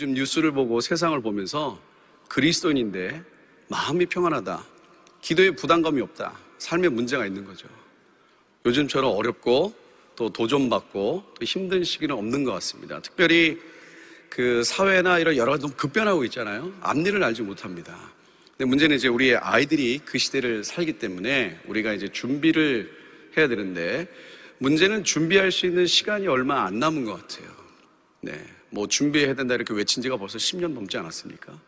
요즘 뉴스를 보고 세상을 보면서 그리스도인인데 마음이 평안하다. 기도에 부담감이 없다. 삶에 문제가 있는 거죠. 요즘처럼 어렵고 또 도전받고 또 힘든 시기는 없는 것 같습니다. 특별히 그 사회나 이런 여러 가지 급변하고 있잖아요. 앞일을 알지 못합니다. 근데 문제는 이제 우리 아이들이 그 시대를 살기 때문에 우리가 이제 준비를 해야 되는데 문제는 준비할 수 있는 시간이 얼마 안 남은 것 같아요. 네. 뭐 준비해야 된다 이렇게 외친 지가 벌써 10년 넘지 않았습니까?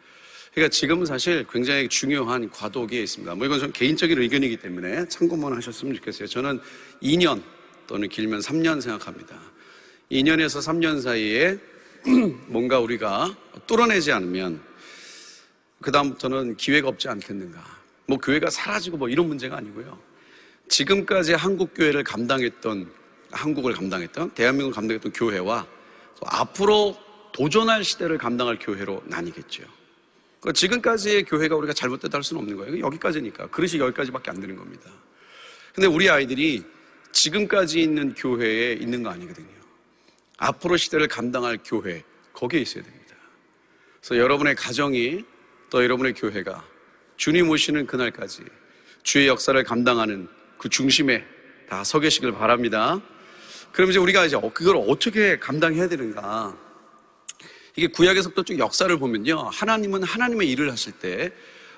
그러니까 지금은 사실 굉장히 중요한 과도기에 있습니다. 뭐 이건 좀 개인적인 의견이기 때문에 참고만 하셨으면 좋겠어요. 저는 2년 또는 길면 3년 생각합니다. 2년에서 3년 사이에 뭔가 우리가 뚫어내지 않으면 그다음부터는 기회가 없지 않겠는가. 뭐 교회가 사라지고 뭐 이런 문제가 아니고요. 지금까지 한국 교회를 감당했던 한국을 감당했던 대한민국을 감당했던 교회와 앞으로 도전할 시대를 감당할 교회로 나뉘겠죠. 그러니까 지금까지의 교회가 우리가 잘못됐다 할 수는 없는 거예요. 여기까지니까. 그릇이 여기까지밖에 안 되는 겁니다. 근데 우리 아이들이 지금까지 있는 교회에 있는 거 아니거든요. 앞으로 시대를 감당할 교회, 거기에 있어야 됩니다. 그래서 여러분의 가정이 또 여러분의 교회가 주님 오시는 그날까지 주의 역사를 감당하는 그 중심에 다 서 계시길 바랍니다. 그럼 이제 우리가 이제 그걸 어떻게 감당해야 되는가? 이게 구약에서부터 쭉 역사를 보면요. 하나님은 하나님의 일을 하실 때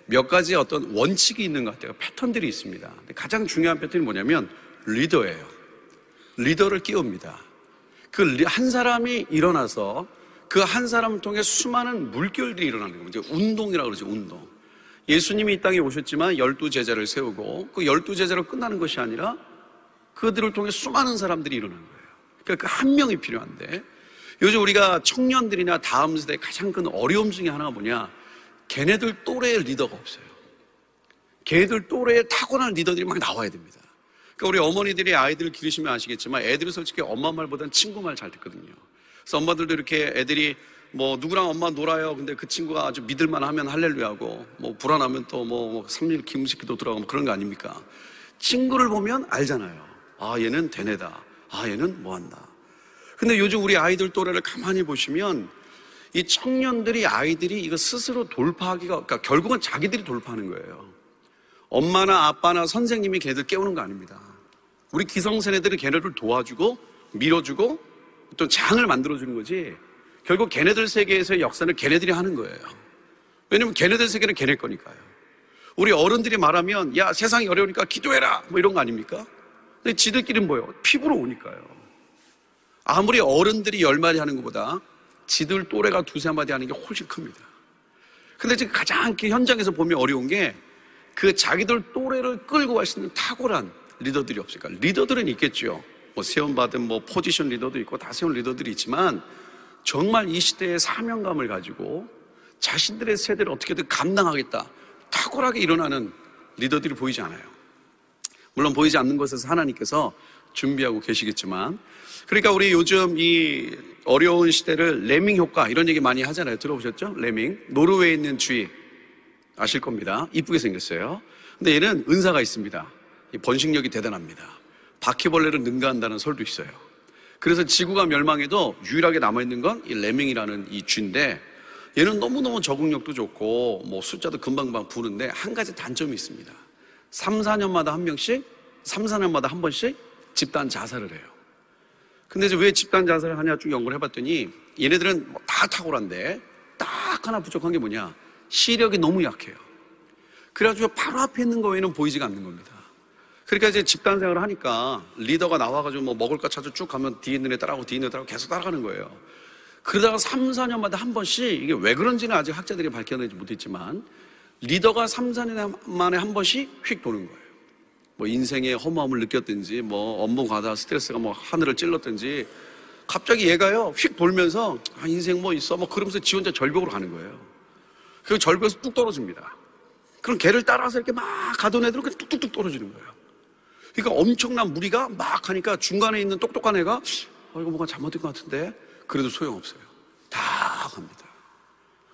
몇 가지 어떤 원칙이 있는 것 같아요. 패턴들이 있습니다. 가장 중요한 패턴이 뭐냐면 리더예요. 리더를 끼웁니다. 그 한 사람이 일어나서 그 한 사람을 통해 수많은 물결들이 일어나는 겁니다. 운동이라고 그러죠, 운동. 예수님이 이 땅에 오셨지만 열두 제자를 세우고 그 열두 제자로 끝나는 것이 아니라 그들을 통해 수많은 사람들이 일어난 거예요. 그러니까 그 한 명이 필요한데 요즘 우리가 청년들이나 다음 세대의 가장 큰 어려움 중에 하나가 뭐냐? 걔네들 또래의 리더가 없어요. 걔네들 또래의 타고난 리더들이 막 나와야 됩니다. 그러니까 우리 어머니들이 아이들을 기르시면 아시겠지만 애들은 솔직히 엄마 말보다는 친구 말 잘 듣거든요. 그래서 엄마들도 이렇게 애들이 뭐 누구랑 엄마 놀아요. 근데 그 친구가 아주 믿을만 하면 할렐루야고 뭐 불안하면 또뭐 3일 김식 기도 들어가고 뭐 그런 거 아닙니까? 친구를 보면 알잖아요. 아 얘는 대뇌다. 아 얘는 뭐한다. 근데 요즘 우리 아이들 또래를 가만히 보시면 이 청년들이 아이들이 이거 스스로 돌파하기가 그러니까 결국은 자기들이 돌파하는 거예요. 엄마나 아빠나 선생님이 걔들 깨우는 거 아닙니다. 우리 기성세대들은 걔네들 도와주고 밀어주고 또 장을 만들어주는 거지. 결국 걔네들 세계에서의 역사는 걔네들이 하는 거예요. 왜냐면 걔네들 세계는 걔네 거니까요. 우리 어른들이 말하면 야 세상이 어려우니까 기도해라 뭐 이런 거 아닙니까? 근데 지들끼리는 뭐예요? 피부로 오니까요. 아무리 어른들이 열 마디 하는 것보다 지들 또래가 두세 마디 하는 게 훨씬 큽니다. 근데 지금 가장 현장에서 보면 어려운 게 그 자기들 또래를 끌고 갈 수 있는 탁월한 리더들이 없을까? 리더들은 있겠죠. 뭐 세움받은 뭐 포지션 리더도 있고 다 세운 리더들이 있지만 정말 이 시대의 사명감을 가지고 자신들의 세대를 어떻게든 감당하겠다. 탁월하게 일어나는 리더들이 보이지 않아요. 물론 보이지 않는 곳에서 하나님께서 준비하고 계시겠지만 그러니까 우리 요즘 이 어려운 시대를 레밍 효과 이런 얘기 많이 하잖아요. 들어보셨죠? 레밍. 노르웨이에 있는 쥐 아실 겁니다. 이쁘게 생겼어요. 근데 얘는 은사가 있습니다. 번식력이 대단합니다. 바퀴벌레를 능가한다는 설도 있어요. 그래서 지구가 멸망해도 유일하게 남아있는 건 이 레밍이라는 이 쥐인데 얘는 너무너무 적응력도 좋고 뭐 숫자도 금방금방 부는데 한 가지 단점이 있습니다. 3, 4년마다 한 명씩, 3, 4년마다 한 번씩 집단 자살을 해요. 근데 이제 왜 집단 자살을 하냐 쭉 연구를 해봤더니 얘네들은 뭐 다 탁월한데 딱 하나 부족한 게 뭐냐 시력이 너무 약해요. 그래가지고 바로 앞에 있는 거 외에는 보이지가 않는 겁니다. 그러니까 이제 집단 생활을 하니까 리더가 나와가지고 뭐 먹을 거 찾아 쭉 가면 뒤에 있는 애 따라가고 뒤에 있는 애 따라가고 계속 따라가는 거예요. 그러다가 3, 4년마다 한 번씩 이게 왜 그런지는 아직 학자들이 밝혀내지 못했지만 리더가 3, 4년 만에 한 번씩 휙 도는 거예요. 뭐 인생의 허무함을 느꼈든지 뭐 업무 과다 스트레스가 뭐 하늘을 찔렀든지 갑자기 얘가요 휙 돌면서 아 인생 뭐 있어 뭐 그러면서 지 혼자 절벽으로 가는 거예요. 그 절벽에서 뚝 떨어집니다. 그럼 걔를 따라서 이렇게 막 가던 애들은 그냥 뚝뚝뚝 떨어지는 거예요. 그러니까 엄청난 무리가 막 하니까 중간에 있는 똑똑한 애가 어, 이거 뭔가 잘못된 것 같은데 그래도 소용없어요. 다 갑니다.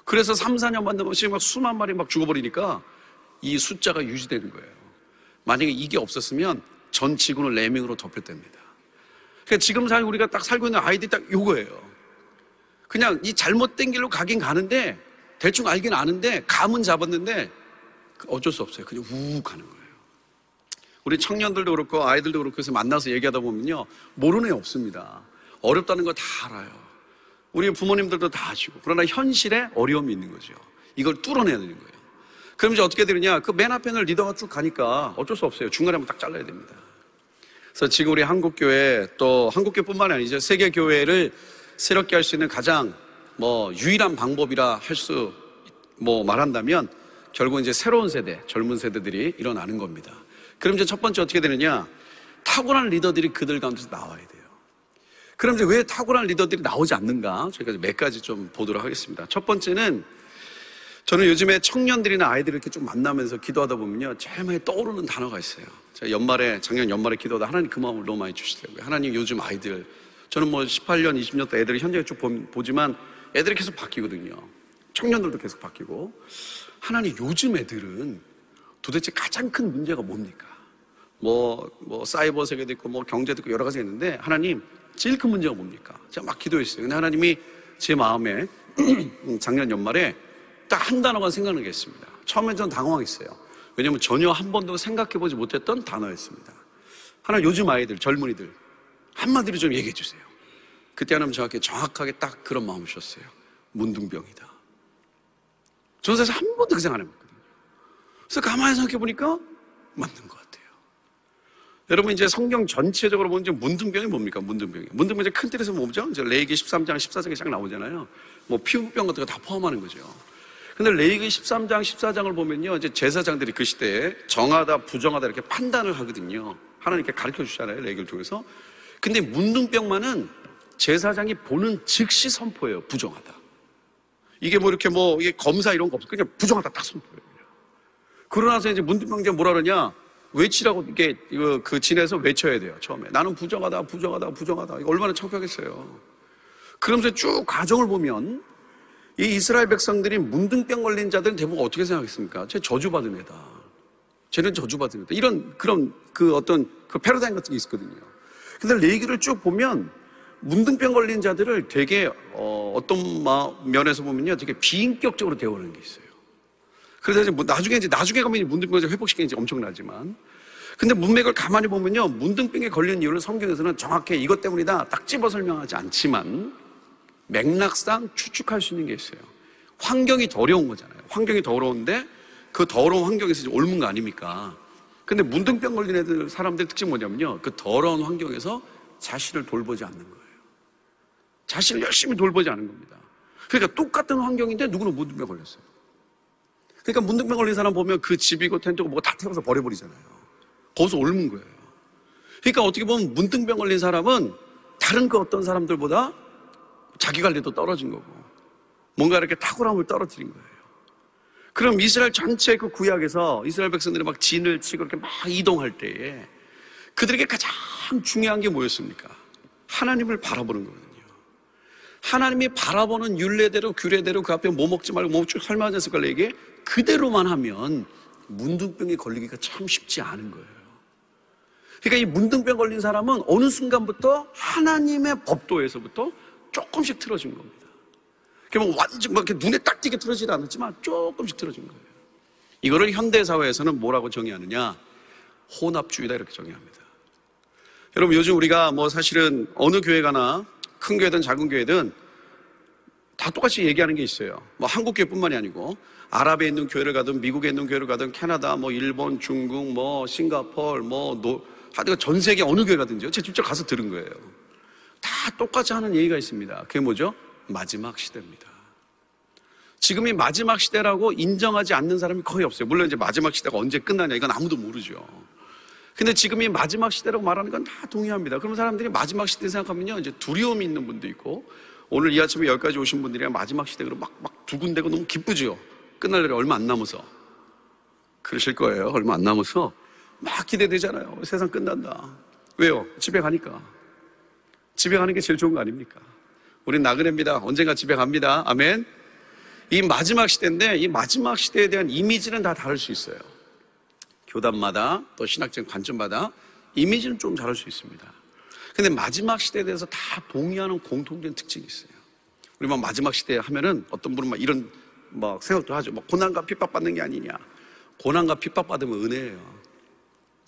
그래서 3, 4년 만나면 막 수만 마리 막 죽어버리니까 이 숫자가 유지되는 거예요. 만약에 이게 없었으면 전 지구는 레밍으로 덮였답니다. 그러니까 지금 살 우리가 딱 살고 있는 아이들이 딱 요거예요. 그냥 이 잘못된 길로 가긴 가는데 대충 알긴 아는데 감은 잡았는데 어쩔 수 없어요. 그냥 우욱 가는 거예요. 우리 청년들도 그렇고 아이들도 그렇고 해서 만나서 얘기하다 보면요. 모르는 애 없습니다. 어렵다는 거 다 알아요. 우리 부모님들도 다 아시고. 그러나 현실에 어려움이 있는 거죠. 이걸 뚫어내야 되는 거예요. 그럼 이제 어떻게 되느냐. 그 맨 앞에는 리더가 쭉 가니까 어쩔 수 없어요. 중간에 한번 딱 잘라야 됩니다. 그래서 지금 우리 한국교회 또 한국교회뿐만 아니죠. 세계교회를 새롭게 할 수 있는 가장 뭐 유일한 방법이라 할 수 뭐 말한다면 결국 이제 새로운 세대, 젊은 세대들이 일어나는 겁니다. 그럼 이제 첫 번째 어떻게 되느냐? 타고난 리더들이 그들 가운데서 나와야 돼요. 그럼 이제 왜 타고난 리더들이 나오지 않는가? 저희가 몇 가지 좀 보도록 하겠습니다. 첫 번째는 저는 요즘에 청년들이나 아이들을 이렇게 좀 만나면서 기도하다 보면요. 제일 많이 떠오르는 단어가 있어요. 제가 연말에, 작년 연말에 기도하다 하나님 그 마음을 너무 많이 주시더라고요. 하나님 요즘 아이들, 저는 뭐 18년, 20년 때 애들이 현장에 쭉 보지만 애들이 계속 바뀌거든요. 청년들도 계속 바뀌고. 하나님 요즘 애들은 도대체 가장 큰 문제가 뭡니까? 뭐, 뭐, 사이버 세계도 있고, 뭐, 경제도 있고, 여러 가지가 있는데, 하나님, 제일 큰 문제가 뭡니까? 제가 막 기도했어요. 근데 하나님이 제 마음에 작년 연말에 딱 한 단어가 생각나게 했습니다. 처음엔 전 당황했어요. 왜냐면 전혀 한 번도 생각해보지 못했던 단어였습니다. 하나 요즘 아이들, 젊은이들, 한마디로 좀 얘기해 주세요. 그때 하나님 저한테 정확하게 딱 그런 마음을 주셨어요. 문둥병이다. 저는 사실 한 번도 그 생각 안 해봤거든요. 그래서 가만히 생각해 보니까 맞는 것 같아요. 여러분 이제 성경 전체적으로 보면 문둥병이 뭡니까? 문둥병이. 문둥병이 큰 틀에서 뭐죠? 이제 레이기 13장, 14장에 쫙 나오잖아요. 뭐 피부병 같은 거 다 포함하는 거죠. 근데 레이기 13장, 14장을 보면요. 이제 제사장들이 그 시대에 정하다, 부정하다 이렇게 판단을 하거든요. 하나님께 가르쳐 주잖아요. 레이기를 통해서. 근데 문둥병만은 제사장이 보는 즉시 선포예요. 부정하다. 이게 뭐 이렇게 뭐 이게 검사 이런 거 없어. 그냥 부정하다 딱 선포해요. 그러고 나서 이제 문둥병자 뭐라 그러냐? 외치라고 이게 그 진에서 외쳐야 돼요. 처음에 나는 부정하다, 부정하다, 부정하다. 이거 얼마나 창피하겠어요. 그러면서 쭉 과정을 보면 이 이스라엘 백성들이 문둥병 걸린 자들은 대부분 어떻게 생각했습니까? 쟤 저주받은 애다. 쟤는 저주받은 애다. 이런 그런 그 어떤 그 패러다임 같은 게 있었거든요. 근데 레이기를 쭉 보면 문둥병 걸린 자들을 되게 어, 떤 면에서 보면요, 되게 비인격적으로 대우하는 게 있어요. 그래서 이제 뭐 나중에 이제 나중에 가면 문둥병을 회복시키는 게 엄청나지만, 근데 문맥을 가만히 보면요, 문둥병에 걸린 이유를 성경에서는 정확히 이것 때문이다 딱 집어 설명하지 않지만 맥락상 추측할 수 있는 게 있어요. 환경이 더러운 거잖아요. 환경이 더러운데 그 더러운 환경에서 옮은 거 아닙니까? 근데 문둥병 걸린 애들 사람들 특징 뭐냐면요, 그 더러운 환경에서 자신을 돌보지 않는 거예요. 자신을 열심히 돌보지 않은 겁니다. 그러니까 똑같은 환경인데 누구는 문둥병 걸렸어요. 그러니까 문둥병 걸린 사람 보면 그 집이고 텐트고 뭐다 태워서 버려버리잖아요. 거기서 옮은 거예요. 그러니까 어떻게 보면 문둥병 걸린 사람은 다른 그 어떤 사람들보다 자기 관리도 떨어진 거고 뭔가 이렇게 탁월함을 떨어뜨린 거예요. 그럼 이스라엘 전체 그 구약에서 이스라엘 백성들이 막 진을 치고 이렇게 막 이동할 때에 그들에게 가장 중요한 게 뭐였습니까? 하나님을 바라보는 거거든요. 하나님이 바라보는 윤례대로 규례대로 그 앞에 뭐 먹지 말고 뭐쭉 설명하지 않을 얘기 그대로만 하면 문둥병에 걸리기가 참 쉽지 않은 거예요. 그러니까 이 문둥병 걸린 사람은 어느 순간부터 하나님의 법도에서부터 조금씩 틀어진 겁니다. 그러면 완전 막 이렇게 눈에 딱 띄게 틀어지지 않았지만 조금씩 틀어진 거예요. 이거를 현대 사회에서는 뭐라고 정의하느냐? 혼합주의다 이렇게 정의합니다. 여러분 요즘 우리가 뭐 사실은 어느 교회 가나 큰 교회든 작은 교회든 다 똑같이 얘기하는 게 있어요. 뭐 한국 교회뿐만이 아니고 아랍에 있는 교회를 가든 미국에 있는 교회를 가든 캐나다, 뭐 일본, 중국, 뭐 싱가폴, 뭐 노, 하여튼 전 세계 어느 교회 가든지요. 제가 직접 가서 들은 거예요. 다 똑같이 하는 얘기가 있습니다. 그게 뭐죠? 마지막 시대입니다. 지금이 마지막 시대라고 인정하지 않는 사람이 거의 없어요. 물론 이제 마지막 시대가 언제 끝나냐 이건 아무도 모르죠. 근데 지금이 마지막 시대라고 말하는 건 다 동의합니다. 그럼 사람들이 마지막 시대 생각하면요. 이제 두려움이 있는 분도 있고 오늘 이 아침에 여기까지 오신 분들이 마지막 시대로 막, 막 두근대고 너무 기쁘죠. 끝날 날이 얼마 안 남아서. 그러실 거예요. 얼마 안 남아서. 막 기대되잖아요. 세상 끝난다. 왜요? 집에 가니까. 집에 가는 게 제일 좋은 거 아닙니까? 우린 나그네입니다. 언젠가 집에 갑니다. 아멘. 이 마지막 시대인데 이 마지막 시대에 대한 이미지는 다 다를 수 있어요. 교단마다 또 신학적 관점마다 이미지는 좀 다를 수 있습니다. 근데 마지막 시대에 대해서 다 동의하는 공통된 특징이 있어요. 우리 막 마지막 시대 하면은 어떤 분은 막 이런 막 생각도 하죠. 뭐 고난과 핍박받는 게 아니냐. 고난과 핍박받으면 은혜예요.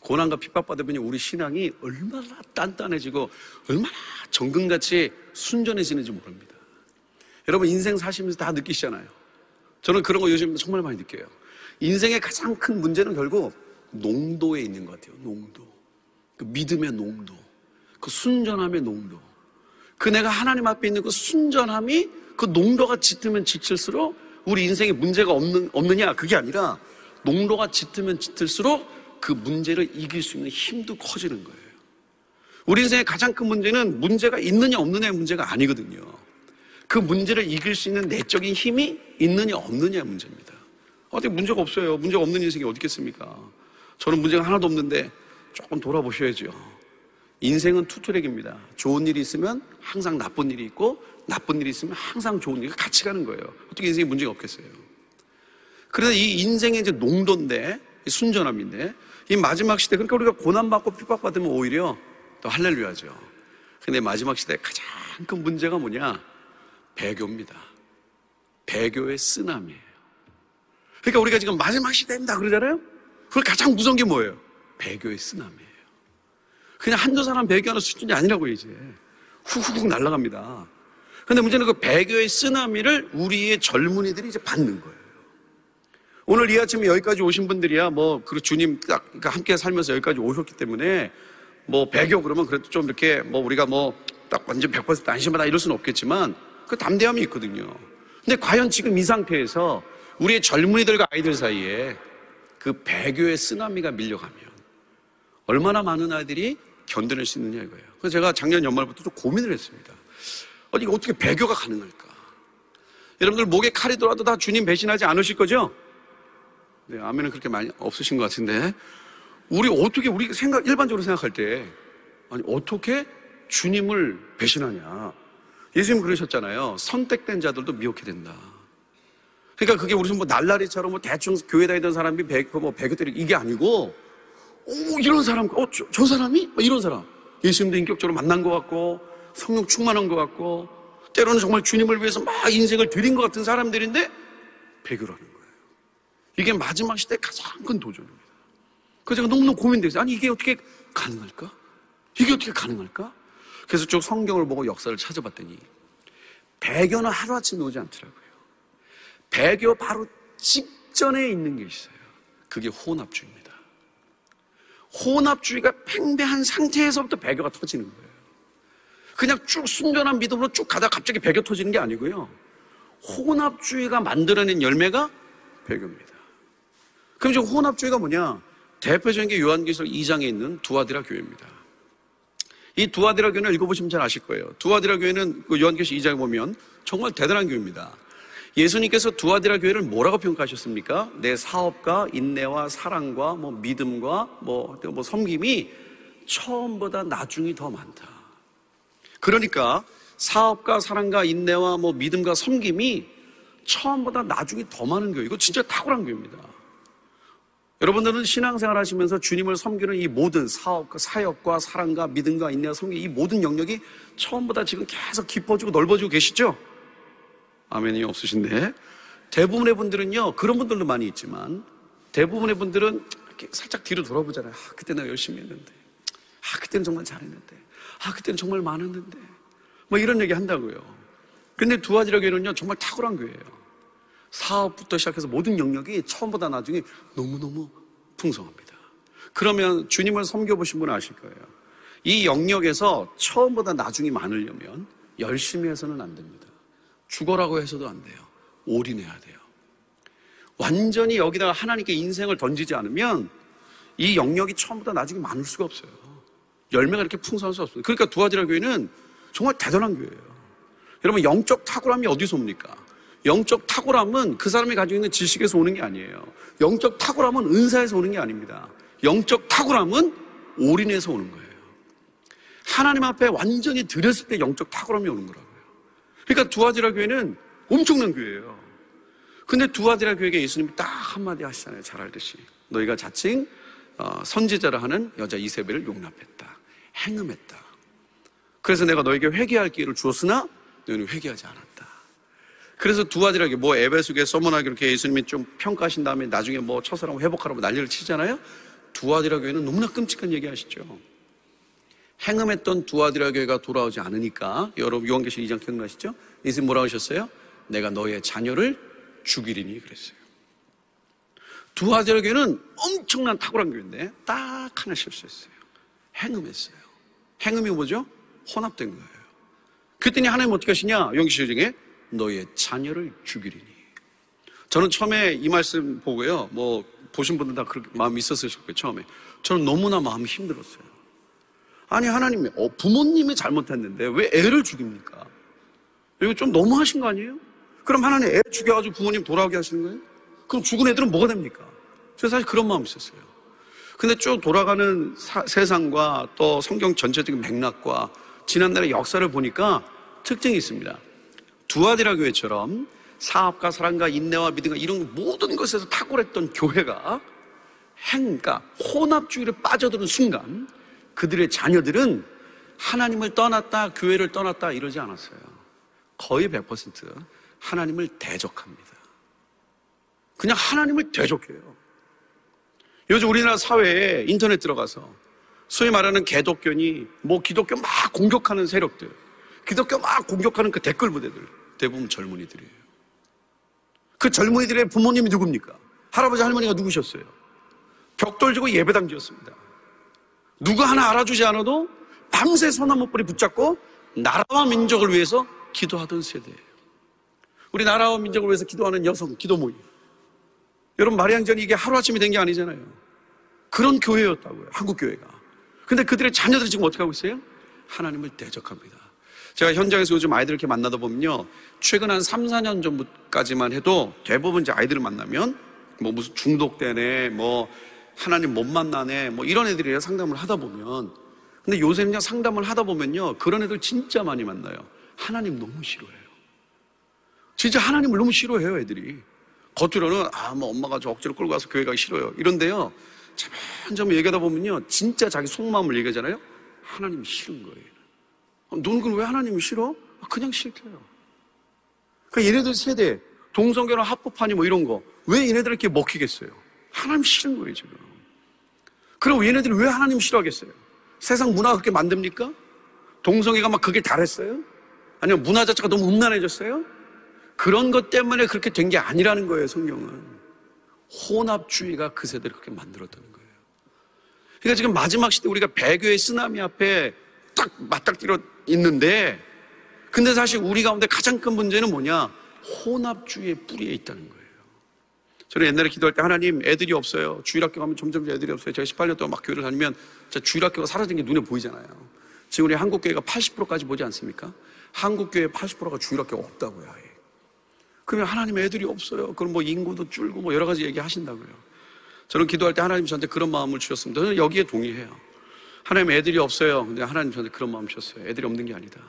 고난과 핍박받으면 우리 신앙이 얼마나 단단해지고 얼마나 정금같이 순전해지는지 모릅니다. 여러분 인생 사시면서 다 느끼시잖아요. 저는 그런 거 요즘 정말 많이 느껴요. 인생의 가장 큰 문제는 결국 농도에 있는 것 같아요. 농도. 그 믿음의 농도. 그 순전함의 농도. 그 내가 하나님 앞에 있는 그 순전함이 그 농도가 짙으면 짙을수록 우리 인생에 문제가 없는, 없느냐. 그게 아니라 농도가 짙으면 짙을수록 그 문제를 이길 수 있는 힘도 커지는 거예요. 우리 인생의 가장 큰 문제는 문제가 있느냐 없느냐의 문제가 아니거든요. 그 문제를 이길 수 있는 내적인 힘이 있느냐 없느냐의 문제입니다. 어디 문제가 없어요. 문제가 없는 인생이 어디 있겠습니까? 저는 문제가 하나도 없는데 조금 돌아보셔야죠. 인생은 투트랙입니다. 좋은 일이 있으면 항상 나쁜 일이 있고 나쁜 일이 있으면 항상 좋은 일이 같이 가는 거예요. 어떻게 인생에 문제가 없겠어요? 그래서 이 인생의 이제 농도인데 순전함인데 이 마지막 시대 그러니까 우리가 고난받고 핍박받으면 오히려 또 할렐루야죠. 근데 마지막 시대 가장 큰 문제가 뭐냐? 배교입니다. 배교의 쓰남이에요. 그러니까 우리가 지금 마지막 시대입니다 그러잖아요? 그걸 가장 무서운 게 뭐예요? 배교의 쓰남이에요. 그냥 한두 사람 배교하는 수준이 아니라고 이제. 후후훅 날아갑니다. 근데 문제는 그 배교의 쓰나미를 우리의 젊은이들이 이제 받는 거예요. 오늘 이 아침에 여기까지 오신 분들이야 뭐 그 주님 딱 그러니까 함께 살면서 여기까지 오셨기 때문에 뭐 배교 그러면 그래도 좀 이렇게 뭐 우리가 뭐 딱 완전 100% 안심하다 이럴 수는 없겠지만 그 담대함이 있거든요. 근데 과연 지금 이 상태에서 우리의 젊은이들과 아이들 사이에 그 배교의 쓰나미가 밀려가면 얼마나 많은 아이들이 견뎌낼 수 있느냐 이거예요. 그래서 제가 작년 연말부터 좀 고민을 했습니다. 아니, 어떻게 배교가 가능할까? 여러분들 목에 칼이 돌아도 다 주님 배신하지 않으실 거죠? 네, 아멘은 그렇게 많이 없으신 것 같은데. 우리 어떻게, 우리 생각, 일반적으로 생각할 때, 아니, 어떻게 주님을 배신하냐. 예수님 그러셨잖아요. 선택된 자들도 미혹해 된다. 그러니까 그게 우리 뭐 날라리처럼 뭐 대충 교회 다니던 사람이 배, 뭐 배교 때리 이게 아니고, 오, 이런 사람, 어, 저, 저 사람이? 뭐 이런 사람. 예수님도 인격적으로 만난 것 같고, 성령 충만한 것 같고, 때로는 정말 주님을 위해서 막 인생을 드린 것 같은 사람들인데, 배교라는. 이게 마지막 시대 가장 큰 도전입니다. 그래서 제가 너무너무 고민돼서, 아니, 이게 어떻게 가능할까? 이게 어떻게 가능할까? 그래서 쭉 성경을 보고 역사를 찾아봤더니, 배교는 하루아침에 오지 않더라고요. 배교 바로 직전에 있는 게 있어요. 그게 혼합주의입니다. 혼합주의가 팽배한 상태에서부터 배교가 터지는 거예요. 그냥 쭉 순전한 믿음으로 쭉 가다 갑자기 배교 터지는 게 아니고요. 혼합주의가 만들어낸 열매가 배교입니다. 그럼 지금 혼합주의가 뭐냐? 대표적인 게 요한계시록 2장에 있는 두아디라 교회입니다. 이 두아디라 교회는 읽어보시면 잘 아실 거예요. 두아디라 교회는 그 요한계시록 2장에 보면 정말 대단한 교회입니다. 예수님께서 두아디라 교회를 뭐라고 평가하셨습니까? 내 사업과 인내와 사랑과 뭐 믿음과 뭐, 뭐 섬김이 처음보다 나중이 더 많다. 그러니까 사업과 사랑과 인내와 뭐 믿음과 섬김이 처음보다 나중이 더 많은 교회. 이거 진짜 탁월한 교회입니다. 여러분들은 신앙생활 하시면서 주님을 섬기는 이 모든 사업과 사역과 사랑과 믿음과 인내와 섬김 이 모든 영역이 처음보다 지금 계속 깊어지고 넓어지고 계시죠? 아멘이 없으신데 대부분의 분들은요 그런 분들도 많이 있지만 대부분의 분들은 살짝 뒤로 돌아보잖아요. 아, 그때 내가 열심히 했는데, 아 그때는 정말 잘했는데, 아 그때는 정말 많았는데, 뭐 이런 얘기 한다고요. 근데 두아지라 교회는요 정말 탁월한 교회예요. 사업부터 시작해서 모든 영역이 처음보다 나중에 너무너무 풍성합니다. 그러면 주님을 섬겨보신 분은 아실 거예요. 이 영역에서 처음보다 나중이 많으려면 열심히 해서는 안 됩니다. 죽어라고 해서도 안 돼요. 올인해야 돼요. 완전히 여기다가 하나님께 인생을 던지지 않으면 이 영역이 처음보다 나중에 많을 수가 없어요. 열매가 이렇게 풍성할 수 없어요. 그러니까 두아지라 교회는 정말 대단한 교회예요. 여러분 영적 탁월함이 어디서 옵니까? 영적 탁월함은 그 사람이 가지고 있는 지식에서 오는 게 아니에요. 영적 탁월함은 은사에서 오는 게 아닙니다. 영적 탁월함은 올인에서 오는 거예요. 하나님 앞에 완전히 들였을 때 영적 탁월함이 오는 거라고요. 그러니까 두아지라 교회는 엄청난 교회예요. 근데 두아디라 교회에 예수님이 딱 한마디 하시잖아요. 잘 알듯이. 너희가 자칭 어, 선지자라 하는 여자 이세벨을 용납했다. 행음했다. 그래서 내가 너에게 회개할 기회를 주었으나 너희는 회개하지 않았다. 그래서 두 아들에게 뭐 에베소에 서문하게 이렇게 예수님이 좀 평가하신 다음에 나중에 뭐 첫사람 회복하라고 난리를 치잖아요. 두 아들아 교회는 너무나 끔찍한 얘기 하시죠. 행음했던 두 아들아 교회가 돌아오지 않으니까 여러분 요한계시록 2장 기억나시죠? 예수님 뭐라고 하셨어요? 내가 너의 자녀를 죽이리니 그랬어요. 두 아들아 교회는 엄청난 탁월한 교회인데 딱 하나 실수했어요. 행음했어요. 행음이 뭐죠? 혼합된 거예요. 그랬더니 하나님 어떻게 하시냐? 용기시 중에 너의 자녀를 죽이리니. 저는 처음에 이 말씀 보고요. 뭐 보신 분들 다 그렇게 마음이 있었을 거예요. 처음에. 저는 너무나 마음이 힘들었어요. 아니 하나님이 어, 부모님이 잘못했는데 왜 애를 죽입니까? 이거 좀 너무하신 거 아니에요? 그럼 하나님 애 죽여가지고 부모님 돌아오게 하시는 거예요? 그럼 죽은 애들은 뭐가 됩니까? 저 사실 그런 마음이 있었어요. 근데 쭉 돌아가는 사, 세상과 또 성경 전체적인 맥락과 지난날의 역사를 보니까 특징이 있습니다. 두아디라 교회처럼 사업과 사랑과 인내와 믿음과 이런 모든 것에서 탁월했던 교회가 행가 혼합주의를 빠져드는 순간 그들의 자녀들은 하나님을 떠났다 교회를 떠났다 이러지 않았어요. 거의 100% 하나님을 대적합니다. 그냥 하나님을 대적해요. 요즘 우리나라 사회에 인터넷 들어가서 소위 말하는 개독교니 뭐 기독교 막 공격하는 세력들, 기독교 막 공격하는 그 댓글 부대들 대부분 젊은이들이에요. 그 젊은이들의 부모님이 누굽니까? 할아버지 할머니가 누구셨어요? 벽돌 지고 예배당 지었습니다. 누가 하나 알아주지 않아도 밤새 소나무 뿌리 붙잡고 나라와 민족을 위해서 기도하던 세대예요. 우리 나라와 민족을 위해서 기도하는 여성 기도 모임. 여러분 마리앙전이 이게 하루아침에 된게 아니잖아요. 그런 교회였다고요. 한국 교회가. 근데 그들의 자녀들이 지금 어떻게 하고 있어요? 하나님을 대적합니다. 제가 현장에서 요즘 아이들 이렇게 만나다 보면요. 최근 한 3, 4년 전까지만 해도 대부분 이제 아이들을 만나면 뭐 무슨 중독되네, 뭐 하나님 못 만나네, 뭐 이런 애들이랑 상담을 하다 보면 근데 요새는 상담을 하다 보면요. 그런 애들 진짜 많이 만나요. 하나님 너무 싫어해요. 진짜 하나님을 너무 싫어해요, 애들이. 겉으로는 아, 뭐 엄마가 저 억지로 끌고 가서 교회 가기 싫어요. 이런데요. 점점 얘기하다 보면요. 진짜 자기 속마음을 얘기하잖아요. 하나님이 싫은 거예요. 넌 그럼 왜 하나님이 싫어? 아, 그냥 싫대요. 그러니까 얘네들 세대, 동성결혼 합법하니 뭐 이런 거. 왜 얘네들 이렇게 먹히겠어요? 하나님 싫은 거예요, 지금. 그럼 얘네들이 왜 하나님 싫어하겠어요? 세상 문화가 그렇게 만듭니까? 동성애가 막 그게 달했어요? 아니면 문화 자체가 너무 음란해졌어요? 그런 것 때문에 그렇게 된 게 아니라는 거예요, 성경은. 혼합주의가 그 세대를 그렇게 만들었다는 거예요. 그러니까 지금 마지막 시대 우리가 배교의 쓰나미 앞에 딱 맞닥뜨려 있는데 근데 사실 우리 가운데 가장 큰 문제는 뭐냐? 혼합주의의 뿌리에 있다는 거예요. 저는 옛날에 기도할 때 하나님 애들이 없어요. 주일학교 가면 점점 애들이 없어요. 제가 18년 동안 막 교회를 다니면 주일학교가 사라진 게 눈에 보이잖아요. 지금 우리 한국교회가 80%까지 보지 않습니까? 한국교회 80%가 주일학교가 없다고요. 그러면 하나님 애들이 없어요. 그럼 뭐 인구도 줄고 뭐 여러 가지 얘기 하신다고요. 저는 기도할 때 하나님 저한테 그런 마음을 주셨습니다. 저는 여기에 동의해요. 하나님 애들이 없어요. 근데 하나님 저한테 그런 마음 주셨어요. 애들이 없는 게 아니다.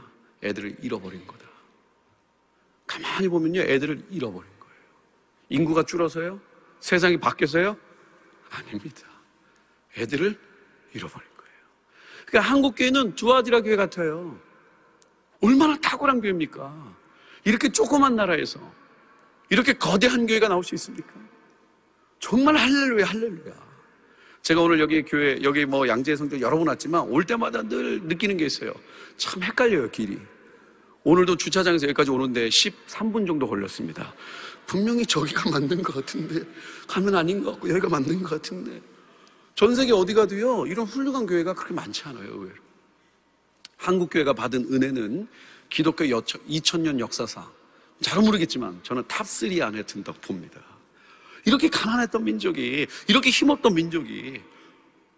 애들을 잃어버린 거다. 가만히 보면요. 애들을 잃어버린 거예요. 인구가 줄어서요? 세상이 바뀌어서요? 아닙니다. 애들을 잃어버린 거예요. 그러니까 한국 교회는 두아디라 교회 같아요. 얼마나 탁월한 교회입니까? 이렇게 조그만 나라에서 이렇게 거대한 교회가 나올 수 있습니까? 정말 할렐루야, 할렐루야. 제가 오늘 여기 교회, 여기 뭐 양재 성경 여러 번 왔지만 올 때마다 늘 느끼는 게 있어요. 참 헷갈려요, 길이. 오늘도 주차장에서 여기까지 오는데 13분 정도 걸렸습니다. 분명히 저기가 맞는 것 같은데, 가면 아닌 것 같고, 여기가 맞는 것 같은데. 전 세계 어디 가도요, 이런 훌륭한 교회가 그렇게 많지 않아요, 의외로. 한국 교회가 받은 은혜는 기독교 2000년 역사상, 잘은 모르겠지만 저는 top3 안에 든다고 봅니다. 이렇게 가난했던 민족이, 이렇게 힘없던 민족이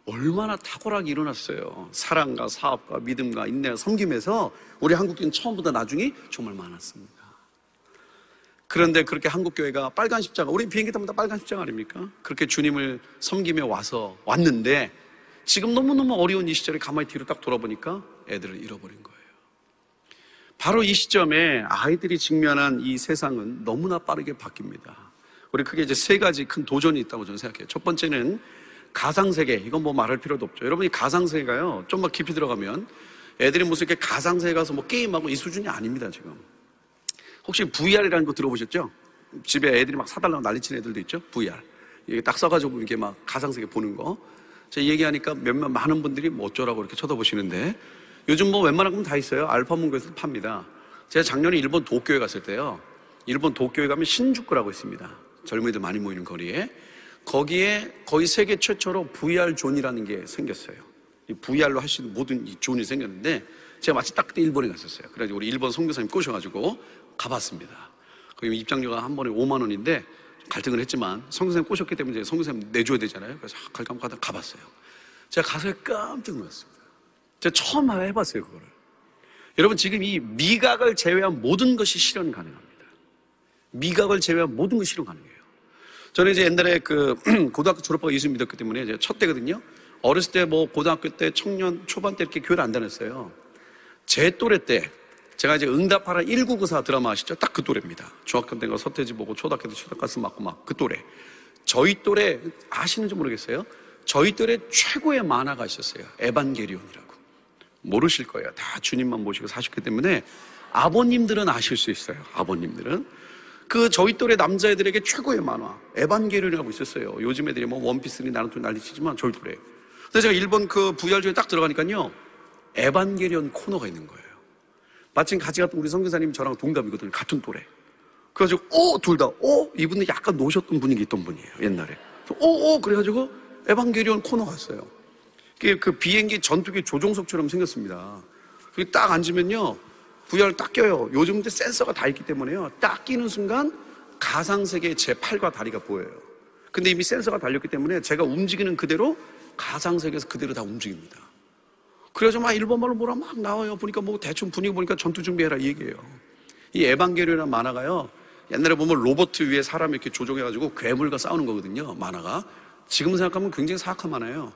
얼마나 탁월하게 일어났어요. 사랑과 사업과 믿음과 인내와 섬김에서 우리 한국교회는 처음보다 나중에 정말 많았습니다. 그런데 그렇게 한국교회가 빨간 십자가, 우리 비행기 타면 다 빨간 십자가 아닙니까? 그렇게 주님을 섬기며 와서 왔는데 지금 너무너무 어려운 이 시절에 가만히 뒤로 딱 돌아보니까 애들을 잃어버린 거예요. 바로 이 시점에 아이들이 직면한 이 세상은 너무나 빠르게 바뀝니다. 우리 크게 이제 세 가지 큰 도전이 있다고 저는 생각해요. 첫 번째는 가상세계. 이건 뭐 말할 필요도 없죠. 여러분이 가상세계가요. 좀만 깊이 들어가면 애들이 무슨 이렇게 가상세계 가서 뭐 게임하고 이 수준이 아닙니다, 지금. 혹시 VR이라는 거 들어보셨죠? 집에 애들이 막 사달라고 난리치는 애들도 있죠? VR. 이게 딱 써가지고 이렇게 막 가상세계 보는 거. 제가 얘기하니까 몇몇 많은 분들이 뭐 어쩌라고 이렇게 쳐다보시는데 요즘 뭐 웬만한 건 다 있어요. 알파문고에서 팝니다. 제가 작년에 일본 도쿄에 갔을 때요. 일본 도쿄에 가면 신주쿠라고 있습니다. 젊은이들 많이 모이는 거리에. 거기에 거의 세계 최초로 VR 존이라는 게 생겼어요. 이 VR로 있는 모든 이 zone이 생겼는데 제가 마치 딱 그때 일본에 갔었어요. 그래가지고 우리 일본 선교사님 꼬셔가지고 가봤습니다. 거기 입장료가 한 번에 5만 원인데 갈등을 했지만 선교사님 꼬셨기 때문에 선교사님 내줘야 되잖아요. 그래서 아, 말까 하다 가봤어요. 제가 가서 깜짝 놀랐습니다. 제가 처음 해봤어요, 그거를. 여러분 지금 이 미각을 제외한 모든 것이 실현 가능합니다. 미각을 제외한 모든 것이 실현 가능해요. 저는 이제 옛날에 그 고등학교 졸업하고 예수 믿었기 때문에 이제 첫 때거든요. 어렸을 때 뭐 고등학교 때 청년 초반 때 이렇게 교회를 안 다녔어요. 제 또래 때 제가 이제 응답하라 1994 드라마 아시죠? 딱 그 또래입니다. 중학교 때가 서태지 보고 초등학교 때 초등가스 맞고 막 그 또래. 저희 또래 아시는지 모르겠어요. 저희 또래 최고의 만화가 있었어요. 에반게리온이라고. 모르실 거예요. 다 주님만 모시고 사셨기 때문에 아버님들은 아실 수 있어요. 아버님들은. 그 저희 또래 남자애들에게 최고의 만화 에반게리온이라고 있었어요. 요즘 애들이 뭐 원피스니 나루토 난리치지만 저희 또래. 근데 제가 일본 그 VR존에 딱 들어가니까요. 에반게리온 코너가 있는 거예요. 마침 같이 갔던 우리 선교사님 저랑 동갑이거든요. 같은 또래. 그래가지고 오! 둘다 오! 이분은 약간 노셨던 분위기 있던 분이에요. 옛날에. 오! 오! 그래가지고 에반게리온 코너 갔어요. 그 비행기 전투기 조종석처럼 생겼습니다. 그게 딱 앉으면요. VR 딱 껴요. 요즘 때 센서가 다 있기 때문에요. 딱 끼는 순간 가상세계의 제 팔과 다리가 보여요. 근데 이미 센서가 달렸기 때문에 제가 움직이는 그대로 가상세계에서 그대로 다 움직입니다. 그래서 막 일본말로 뭐라 막 나와요. 보니까 뭐 대충 분위기 보니까 전투 준비해라 이 얘기예요. 이 에반게리온이라는 만화가요. 옛날에 보면 로버트 위에 사람 이렇게 조종해가지고 괴물과 싸우는 거거든요. 만화가. 지금 생각하면 굉장히 사악한 만화예요.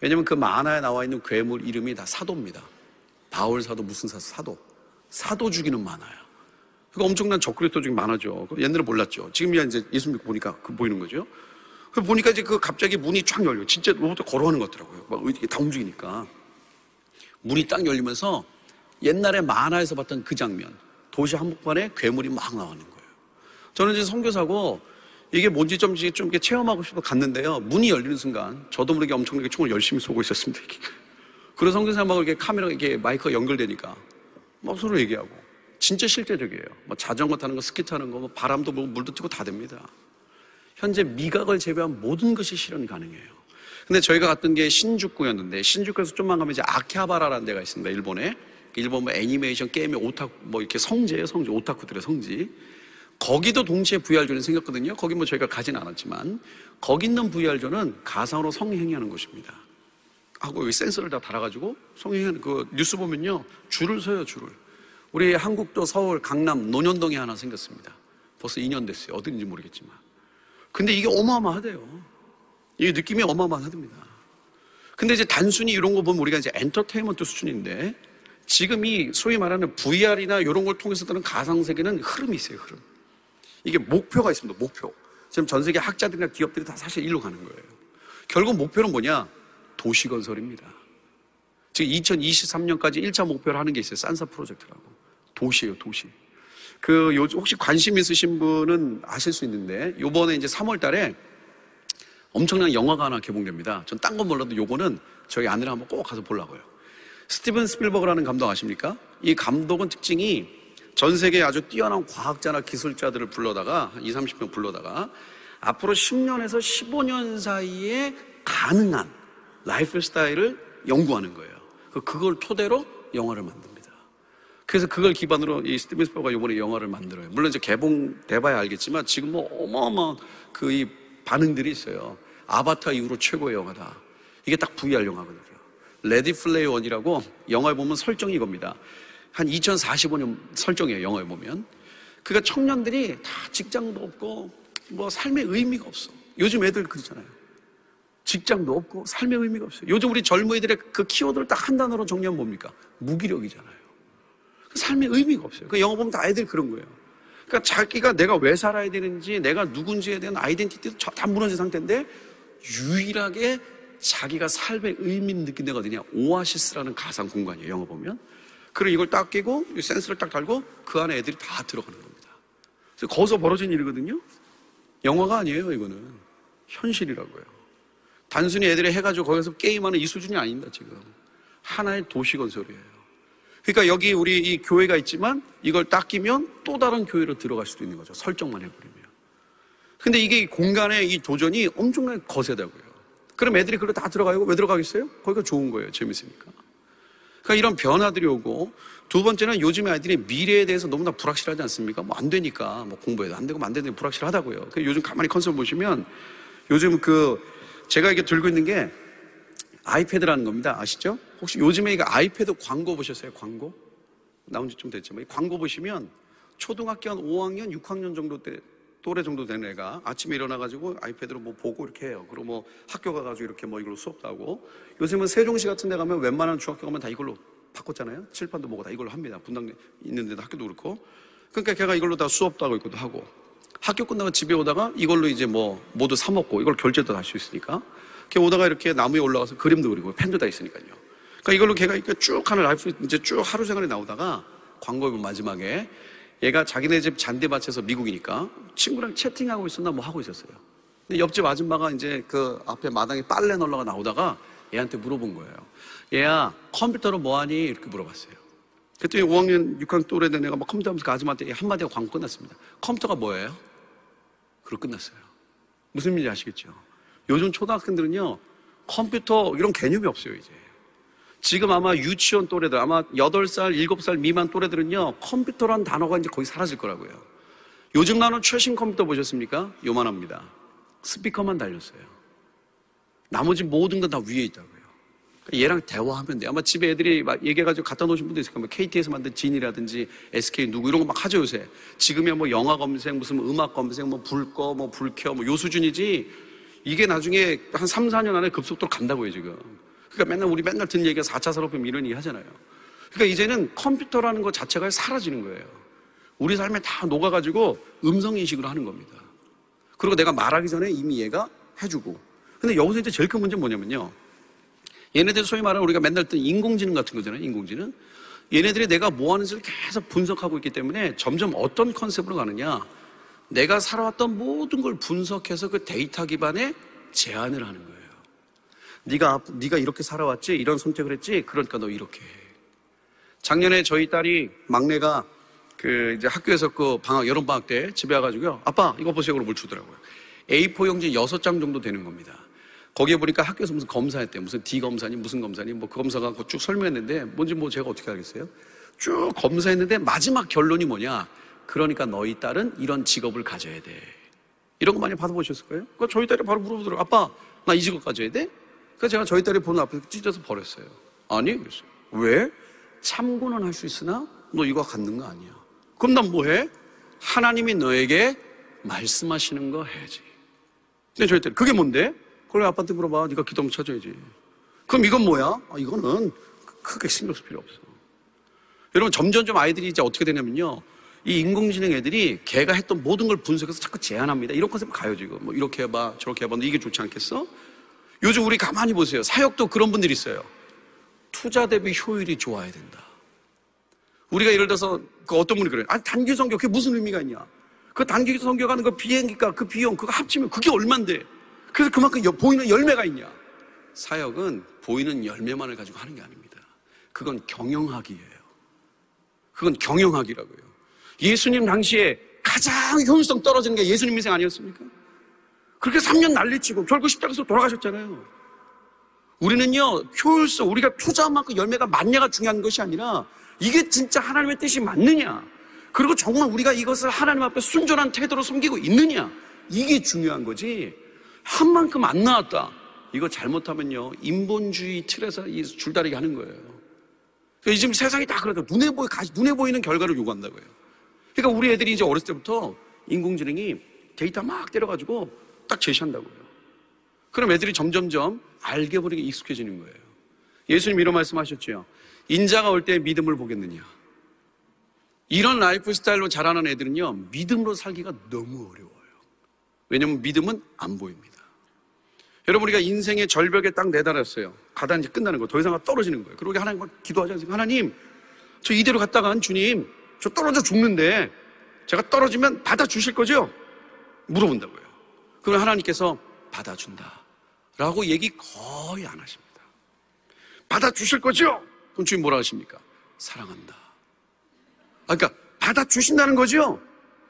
왜냐면 그 만화에 나와 있는 괴물 이름이 다 사도입니다. 바울 사도 무슨 사도 사도. 사도 죽이는 만화야. 그거 엄청난 적그리스도 중에 만화죠. 옛날에 몰랐죠. 지금이야 이제 예수 믿고 보니까 그 보이는 거죠. 그 보니까 이제 그 갑자기 문이 쫙 열려. 진짜 로봇 걸어가는 것 같더라고요. 막 이렇게 다 움직이니까. 문이 딱 열리면서 옛날에 만화에서 봤던 그 장면. 도시 한복판에 괴물이 막 나오는 거예요. 저는 이제 선교사고 이게 뭔지 좀, 좀 이렇게 체험하고 싶어 갔는데요. 문이 열리는 순간 저도 모르게 엄청나게 총을 열심히 쏘고 있었습니다. 그래서 선교사님하고 이렇게 카메라, 이렇게 마이크가 연결되니까 막 서로 얘기하고 진짜 실제적이에요. 뭐 자전거 타는 거, 스키 타는 거, 뭐 바람도 불고 물도 뜨고 다 됩니다. 현재 미각을 제외한 모든 것이 실현 가능해요. 근데 저희가 갔던 게 신주쿠였는데 신주쿠에서 좀만 가면 이제 아키하바라라는 데가 있습니다. 일본에 일본 뭐 애니메이션 게임의 오타쿠 뭐 이렇게 성지예요, 성지 오타쿠들의 성지. 거기도 동시에 VR존이 생겼거든요. 거기 뭐 저희가 가진 않았지만 거기 있는 VR존은 가상으로 성행위하는 곳입니다. 하고 센서를 다 달아가지고 성행하는 그 뉴스 보면요 줄을 서요 줄을. 우리 한국도 서울 강남 논현동에 하나 생겼습니다. 벌써 2년 됐어요. 어딘지 모르겠지만. 근데 이게 어마어마하대요. 이게 느낌이 어마어마하답니다. 근데 이제 단순히 이런 거 보면 우리가 이제 엔터테인먼트 수준인데 지금 이 소위 말하는 VR이나 이런 걸 통해서 드는 가상세계는 흐름이 있어요, 흐름. 이게 목표가 있습니다, 목표. 지금 전 세계 학자들이나 기업들이 다 사실 일로 가는 거예요. 결국 목표는 뭐냐? 도시 건설입니다. 지금 2023년까지 1차 목표를 하는 게 있어요. 산사 프로젝트라고. 도시예요, 도시. 그, 요, 혹시 관심 있으신 분은 아실 수 있는데, 요번에 이제 3월 달에 엄청난 영화가 하나 개봉됩니다. 전 딴 건 몰라도 요거는 저희 아내랑 한번 꼭 가서 보려고요. 스티븐 스필버그라는 감독 아십니까? 이 감독은 특징이 전 세계 아주 뛰어난 과학자나 기술자들을 불러다가, 한 2, 30명 불러다가, 앞으로 10년에서 15년 사이에 가능한 라이프 스타일을 연구하는 거예요. 그, 그걸 토대로 영화를 만듭니다. 그래서 그걸 기반으로 이 스티븐 스필버그가 이번에 영화를 만들어요. 물론 이제 개봉돼봐야 알겠지만 지금 뭐 어마어마한 그 이 반응들이 있어요. 아바타 이후로 최고의 영화다. 이게 딱 VR 영화거든요. Ready Player One이라고 영화에 보면 설정이 이겁니다. 한 2045년 설정이에요. 영화에 보면. 그러니까 청년들이 다 직장도 없고 뭐 삶의 의미가 없어. 요즘 애들 그러잖아요. 직장도 없고 삶의 의미가 없어요. 요즘 우리 젊은이들의 그 키워드를 딱 한 단어로 정리하면 뭡니까? 무기력이잖아요. 그 삶의 의미가 없어요. 그 영화 보면 다 애들이 그런 거예요. 그러니까 자기가 내가 왜 살아야 되는지, 내가 누군지에 대한 아이덴티티도 다 무너진 상태인데 유일하게 자기가 삶의 의미를 느낀 데가 어디냐? 오아시스라는 가상 공간이에요. 영화 보면. 그리고 이걸 딱 끼고 센서를 딱 달고 그 안에 애들이 다 들어가는 겁니다. 그래서 거기서 벌어진 일이거든요. 영화가 아니에요, 이거는. 현실이라고요. 단순히 애들이 해가지고 거기서 게임하는 이 수준이 아닙니다, 지금. 하나의 도시 건설이에요. 그러니까 여기 우리 이 교회가 있지만 이걸 딱 끼면 또 다른 교회로 들어갈 수도 있는 거죠. 설정만 해버리면. 근데 이게 공간의 이 도전이 엄청나게 거세다고요. 그럼 애들이 그걸 다 들어가요? 왜 들어가겠어요? 거기가 좋은 거예요. 재밌으니까. 그러니까 이런 변화들이 오고 두 번째는 요즘 아이들이 미래에 대해서 너무나 불확실하지 않습니까? 뭐 안 되니까 뭐 공부해도 안 되고 뭐안 되는데 불확실하다고요. 그 요즘 가만히 컨셉 보시면 요즘 그 제가 이게 들고 있는 게 아이패드라는 겁니다. 아시죠? 혹시 요즘에 이거 아이패드 광고 보셨어요? 광고? 나온 지 좀 됐지만 광고 보시면 초등학교 한 5학년, 6학년 정도 때 또래 정도 되는 애가 아침에 일어나가지고 아이패드로 뭐 보고 이렇게 해요. 그리고 뭐 학교 가가지고 이렇게 뭐 이걸로 수업도 하고 요즘은 세종시 같은 데 가면 웬만한 중학교 가면 다 이걸로 바꿨잖아요. 칠판도 보고 다 이걸로 합니다. 분당 있는 데도 학교도 그렇고. 그러니까 걔가 이걸로 다 수업도 하고 있고도 하고 학교 끝나고 집에 오다가 이걸로 이제 뭐 뭐도 사 먹고 이걸 결제도 할 수 있으니까 걔 오다가 이렇게 나무에 올라가서 그림도 그리고 펜도 다 있으니까요. 그러니까 이걸로 걔가 이렇게 쭉 하는 life 이제 쭉 하루 생활에 나오다가 광고에 마지막에 얘가 자기네 집 잔디밭에서 미국이니까 친구랑 채팅하고 있었나 뭐 하고 있었어요. 근데 옆집 아줌마가 이제 그 앞에 마당에 빨래 널러가 나오다가 얘한테 물어본 거예요. 얘야 컴퓨터로 뭐하니? 이렇게 물어봤어요. 그랬더니 5학년 6학년 또래 된 애가 막 컴퓨터 하면서 그 아줌마한테 한마디가 광고 끝났습니다. 컴퓨터가 뭐예요? 그리고 끝났어요. 무슨 일인지 아시겠죠? 요즘 초등학생들은요 컴퓨터 이런 개념이 없어요 이제. 지금 아마 유치원 또래들, 아마 8살, 7살 미만 또래들은요, 컴퓨터란 단어가 이제 거의 사라질 거라고요. 요즘 나오는 최신 컴퓨터 보셨습니까? 요만합니다. 스피커만 달렸어요. 나머지 모든 건 다 위에. 그러니까 얘랑 대화하면 돼. 아마 집에 애들이 막 얘기해가지고 갖다 놓으신 분도 있을 거예요. 뭐 KT에서 만든 진이라든지 SK 누구 이런 거 막 하죠, 요새. 지금이야 뭐 영화 검색, 무슨 뭐 음악 검색, 뭐 불 꺼, 뭐 불 켜, 뭐 요 수준이지. 이게 나중에 한 3, 4년 안에 급속도로 간다고요, 지금. 그러니까 맨날 우리 맨날 듣는 얘기가 4차 산업革命 이런 얘기 하잖아요. 그러니까 이제는 컴퓨터라는 것 자체가 사라지는 거예요. 우리 삶에 다 녹아가지고 음성인식으로 하는 겁니다. 그리고 내가 말하기 전에 이미 얘가 해주고. 근데 여기서 이제 제일 큰 문제는 뭐냐면요. 얘네들 소위 말하는 우리가 맨날 듣는 인공지능 같은 거잖아요. 인공지능. 얘네들이 내가 뭐 하는지를 계속 분석하고 있기 때문에 점점 어떤 컨셉으로 가느냐. 내가 살아왔던 모든 걸 분석해서 그 데이터 기반의 제안을 하는 거예요. 네가 네가 이렇게 살아왔지 이런 선택을 했지 그러니까 너 이렇게 해. 작년에 저희 딸이 막내가 그 이제 학교에서 그 방학 여름 방학 때 집에 와가지고요 아빠 이거 보세요 그걸 뭘 주더라고요 A4 용지 6장 정도 되는 겁니다 거기에 보니까 학교에서 무슨 검사했대 무슨 D 검사니 무슨 검사니 뭐 그 검사가 쭉 설명했는데 뭔지 뭐 제가 어떻게 알겠어요 쭉 검사했는데 마지막 결론이 뭐냐 그러니까 너희 딸은 이런 직업을 가져야 돼 이런 거 많이 받아보셨을 거예요 그러니까 저희 딸이 바로 물어보더라고요 아빠 나 이 직업 가져야 돼? 그래서 제가 저희 딸이 보는 앞에서 찢어서 버렸어요. 아니, 그랬어요. 왜? 참고는 할 수 있으나 너 이거 갖는 거 아니야. 그럼 난 뭐 해? 하나님이 너에게 말씀하시는 거 해야지. 근데 저희 딸이 그게 뭔데? 그걸 왜 아빠한테 물어봐. 네가 기도문 쳐줘야지. 그럼 이건 뭐야? 아, 이거는 크게 신경 쓸 필요 없어. 여러분 점점점 아이들이 이제 어떻게 되냐면요. 이 인공지능 애들이 걔가 했던 모든 걸 분석해서 자꾸 제안합니다. 이런 컨셉 가요 지금. 뭐 이렇게 해봐, 저렇게 해봐. 너 이게 좋지 않겠어? 요즘 우리 가만히 보세요. 사역도 그런 분들이 있어요. 투자 대비 효율이 좋아야 된다. 우리가 예를 들어서 그 어떤 분이 그래요. 아니, 단기 성교 그게 무슨 의미가 있냐? 그 단기 성교 가는 그 비행기가 그 비용 그거 합치면 그게 얼만데? 그래서 그만큼 여, 보이는 열매가 있냐? 사역은 보이는 열매만을 가지고 하는 게 아닙니다. 그건 경영학이에요. 그건 경영학이라고요. 예수님 당시에 가장 효율성 떨어지는 게 예수님 인생 아니었습니까? 그렇게 3년 난리치고 결국 십자가에서 돌아가셨잖아요. 우리는요, 효율성, 우리가 투자한 만큼 열매가 맞냐가 중요한 것이 아니라 이게 진짜 하나님의 뜻이 맞느냐. 그리고 정말 우리가 이것을 하나님 앞에 순전한 태도로 섬기고 있느냐. 이게 중요한 거지. 한 만큼 안 나왔다. 이거 잘못하면요, 인본주의 틀에서 이 줄다리기 하는 거예요. 그러니까 지금 세상이 다 그러다 눈에 보이, 눈에 보이는 결과를 요구한다고요. 그러니까 우리 애들이 이제 어렸을 때부터 인공지능이 데이터 막 때려가지고 딱 제시한다고요. 그럼 애들이 점점점 알게 모르게 익숙해지는 거예요. 예수님 이런 말씀하셨죠. 인자가 올 때 믿음을 보겠느냐. 이런 라이프 스타일로 자라는 애들은요, 믿음으로 살기가 너무 어려워요. 왜냐면 믿음은 안 보입니다. 여러분, 우리가 인생의 절벽에 딱 내달았어요. 가다 이제 끝나는 거예요. 더 이상 떨어지는 거예요. 그러고 하나님 기도하지 않습니까? 하나님, 저 이대로 갔다간 주님, 저 떨어져 죽는데, 제가 떨어지면 받아 주실 거죠? 물어본다고요. 그럼 하나님께서 받아준다. 라고 얘기 거의 안 하십니다. 받아 주실 거죠? 그럼 주님 뭐라 하십니까? 사랑한다. 아, 그러니까 받아 주신다는 거죠?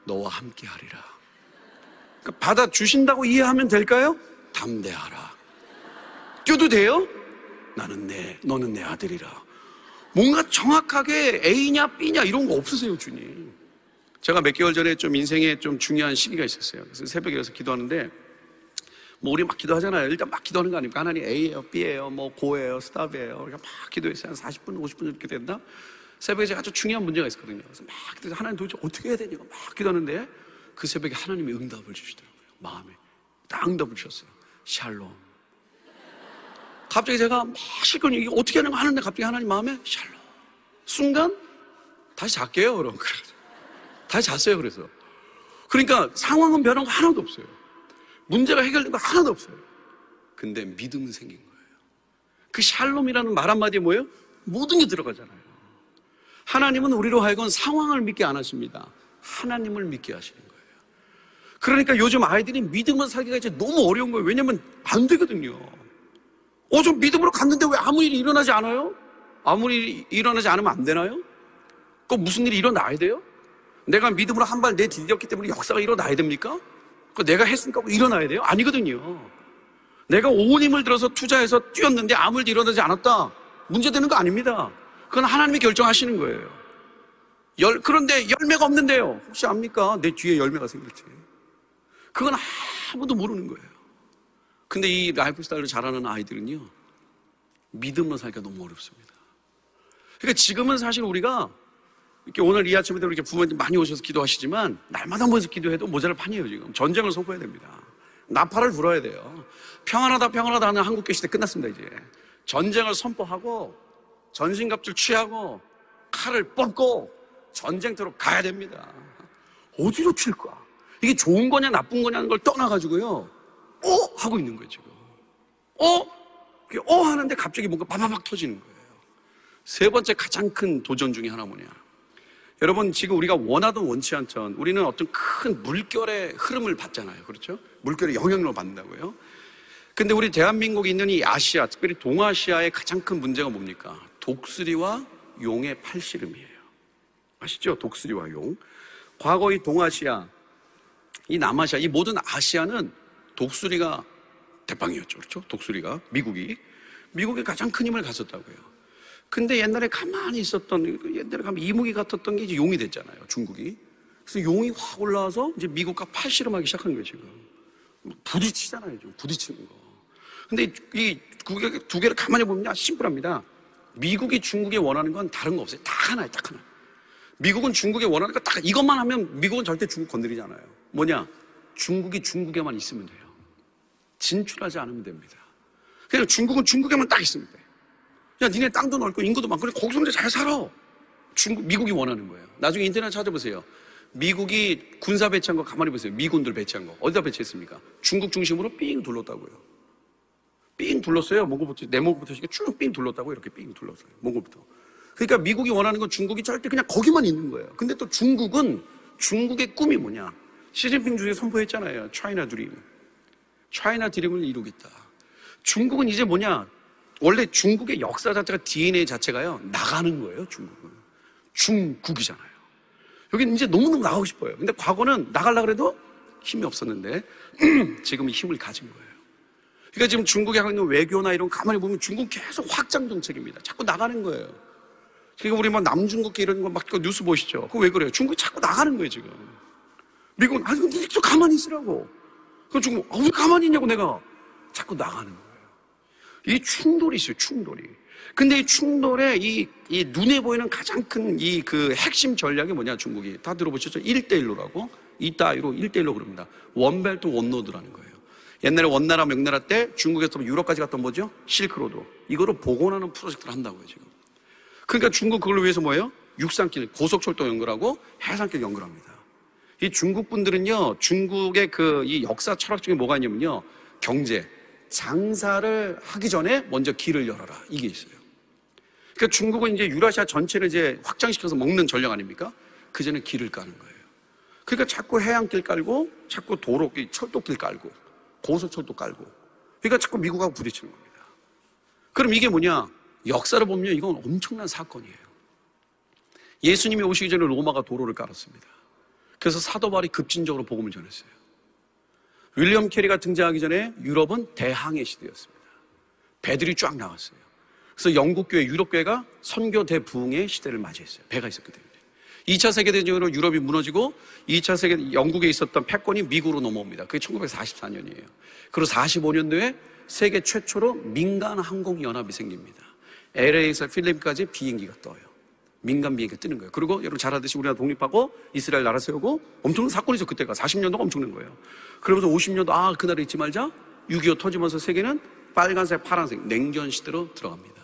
너와 함께 하리라. 그러니까 받아 주신다고 이해하면 될까요? 담대하라. 뛰어도 돼요? 나는 내, 너는 내 아들이라. 뭔가 정확하게 A냐 B냐 이런 거 없으세요, 주님. 제가 몇 개월 전에 좀 인생에 좀 중요한 시기가 있었어요. 그래서 새벽에 일어서 기도하는데 뭐 우리 막 기도하잖아요. 일단 막 기도하는 거 아닙니까? 하나님 A예요, B예요, 뭐 go예요, stop이에요. 우리가 막 기도했어요. 한 40분, 50분 이렇게 된다. 새벽에 제가 아주 중요한 문제가 있었거든요. 그래서 막 기도해서 하나님 도대체 어떻게 해야 되냐고 막 기도하는데 그 새벽에 하나님이 응답을 주시더라고요. 마음에. 딱 응답을 주셨어요. 샬롬. 갑자기 제가 막 실컷 이게 어떻게 하는 거 하는데 갑자기 하나님 마음에 샬롬. 순간 다시 잘게요, 그럼. 다시 잤어요, 그래서. 그러니까 상황은 변한 거 하나도 없어요. 문제가 해결된 거 하나도 없어요. 근데 믿음은 생긴 거예요. 그 샬롬이라는 말 한마디에 뭐예요? 모든 게 들어가잖아요. 하나님은 우리로 하여금 상황을 믿게 안 하십니다. 하나님을 믿게 하시는 거예요. 그러니까 요즘 아이들이 믿음을 살기가 이제 너무 어려운 거예요. 왜냐면 안 되거든요. 어, 좀 믿음으로 갔는데 왜 아무 일이 일어나지 않아요? 아무 일이 일어나지 않으면 안 되나요? 꼭 무슨 일이 일어나야 돼요? 내가 믿음으로 한 발 내디뎠기 때문에 역사가 일어나야 됩니까? 그 내가 했으니까 일어나야 돼요? 아니거든요. 내가 온 힘을 들어서 투자해서 뛰었는데 아무 일도 일어나지 않았다. 문제되는 거 아닙니다. 그건 하나님이 결정하시는 거예요. 열, 그런데 열매가 없는데요. 혹시 압니까? 내 뒤에 열매가 생길지. 그건 아무도 모르는 거예요. 근데 이 라이프 스타일을 잘하는 아이들은요, 믿음으로 살기가 너무 어렵습니다. 그러니까 지금은 사실 우리가 이렇게 오늘 이 아침에도 이렇게 부모님 많이 오셔서 기도하시지만 날마다 모여서 기도해도 모자랄 판이에요, 지금. 전쟁을 선포해야 됩니다. 나팔을 불어야 돼요. 평안하다, 평안하다 하는 한국 계시대 끝났습니다, 이제. 전쟁을 선포하고 전신갑줄 취하고 칼을 뽑고 전쟁터로 가야 됩니다. 어디로 튈까? 이게 좋은 거냐 나쁜 거냐는 걸 떠나가지고요. 어? 하고 있는 거예요, 지금. 어? 어? 하는데 갑자기 뭔가 바바박 터지는 거예요. 세 번째 가장 큰 도전 중에 하나 뭐냐. 여러분, 지금 우리가 원하든 원치 않던 우리는 어떤 큰 물결의 흐름을 받잖아요. 그렇죠? 물결의 영향력을 받는다고요. 근데 우리 대한민국에 있는 이 아시아, 특별히 동아시아의 가장 큰 문제가 뭡니까? 독수리와 용의 팔씨름이에요. 아시죠? 독수리와 용. 과거 이 동아시아, 이 남아시아, 이 모든 아시아는 독수리가 대빵이었죠. 그렇죠? 독수리가. 미국이. 미국이 가장 큰 힘을 가졌다고요. 근데 옛날에 가만히 있었던, 옛날에 가면 이무기 같았던 게 이제 용이 됐잖아요. 중국이. 그래서 용이 확 올라와서 이제 미국과 팔씨름하기 시작한 거예요, 지금. 부딪히잖아요, 지금. 부딪히는 거. 근데 이 두 개를 가만히 보면 심플합니다. 미국이 중국이 원하는 건 다른 거 없어요. 딱 하나예요, 딱 하나. 미국은 중국이 원하는 거 딱 이것만 하면 미국은 절대 중국 건드리지 않아요. 뭐냐? 중국이 중국에만 있으면 돼요. 진출하지 않으면 됩니다. 그냥 중국은 중국에만 딱 있으면 돼. 야, 니네 땅도 넓고 인구도 많고 그래 거기서 이제 잘 살아. 중국 미국이 원하는 거예요. 나중에 인터넷 찾아보세요. 미국이 군사 배치한 거 가만히 보세요. 미군들 배치한 거 어디다 배치했습니까? 중국 중심으로 삥 둘렀다고요. 삥 둘렀어요. 몽골부터 내몽골부터 쭉삥 둘렀다고 이렇게 삥 둘렀어요. 몽골부터. 그러니까 미국이 원하는 건 중국이 절대 그냥 거기만 있는 거예요. 근데 또 중국은 중국의 꿈이 뭐냐? 시진핑 주席선포했잖아요. 차이나 드림. 차이나 드림을 이루겠다. 중국은 이제 뭐냐? 원래 중국의 역사 자체가 DNA 자체가요. 나가는 거예요, 중국은. 중국이잖아요. 여기는 이제 너무너무 나가고 싶어요. 근데 과거는 나가려고 해도 힘이 없었는데 지금은 힘을 가진 거예요. 그러니까 지금 중국에 하고 있는 외교나 이런 가만히 보면 중국 계속 확장 정책입니다. 자꾸 나가는 거예요. 그러니까 우리 막 남중국계 이런 거 막 뉴스 보시죠. 그거 왜 그래요? 중국이 자꾸 나가는 거예요, 지금. 미국은, 아니, 근데 좀 가만히 있으라고. 그 중국, 아, 왜 가만히 있냐고 내가. 자꾸 나가는 거예요. 이 충돌이 있어요, 충돌이. 근데 이 충돌에 이, 이 눈에 보이는 가장 큰 이 그 핵심 전략이 뭐냐, 중국이. 다 들어보셨죠? 1대1로라고. 이 따위로 1대1로 그럽니다. 원벨트 원로드라는 거예요. 옛날에 원나라 명나라 때 중국에서 유럽까지 갔던 뭐죠? 실크로드. 이거를 복원하는 프로젝트를 한다고요, 지금. 그러니까 중국 그걸 위해서 뭐예요? 육상길, 고속철도 연결하고 해상길 연결합니다. 이 중국 분들은요, 중국의 그 이 역사 철학 중에 뭐가 있냐면요, 경제, 장사를 하기 전에 먼저 길을 열어라. 이게 있어요. 그러니까 중국은 이제 유라시아 전체를 이제 확장시켜서 먹는 전략 아닙니까? 그 전에 길을 까는 거예요. 그러니까 자꾸 해양길 깔고, 자꾸 도로, 철도길 깔고, 고속철도 깔고. 그러니까 자꾸 미국하고 부딪히는 겁니다. 그럼 이게 뭐냐? 역사를 보면 이건 엄청난 사건이에요. 예수님이 오시기 전에 로마가 도로를 깔았습니다. 그래서 사도 바울이 급진적으로 복음을 전했어요. 윌리엄 캐리가 등장하기 전에 유럽은 대항해 시대였습니다. 배들이 쫙 나왔어요. 그래서 영국 교회, 유럽 교회가 선교 대부흥의 시대를 맞이했어요. 배가 있었기 때문에. 2차 세계대전으로 유럽이 무너지고 2차 세계 영국에 있었던 패권이 미국으로 넘어옵니다. 그게 1944년이에요. 그리고 45년도에 세계 최초로 민간 항공 연합이 생깁니다. LA에서 필리핀까지 비행기가 떠요. 민간 비행기가 뜨는 거예요. 그리고 여러분 잘 아듯이 우리나라 독립하고 이스라엘 나라 세우고 엄청난 사건이죠. 그때가 40년도가 엄청난 거예요. 그러면서 50년도 아 그날을 잊지 말자. 6.25 터지면서 세계는 빨간색, 파란색 냉전 시대로 들어갑니다.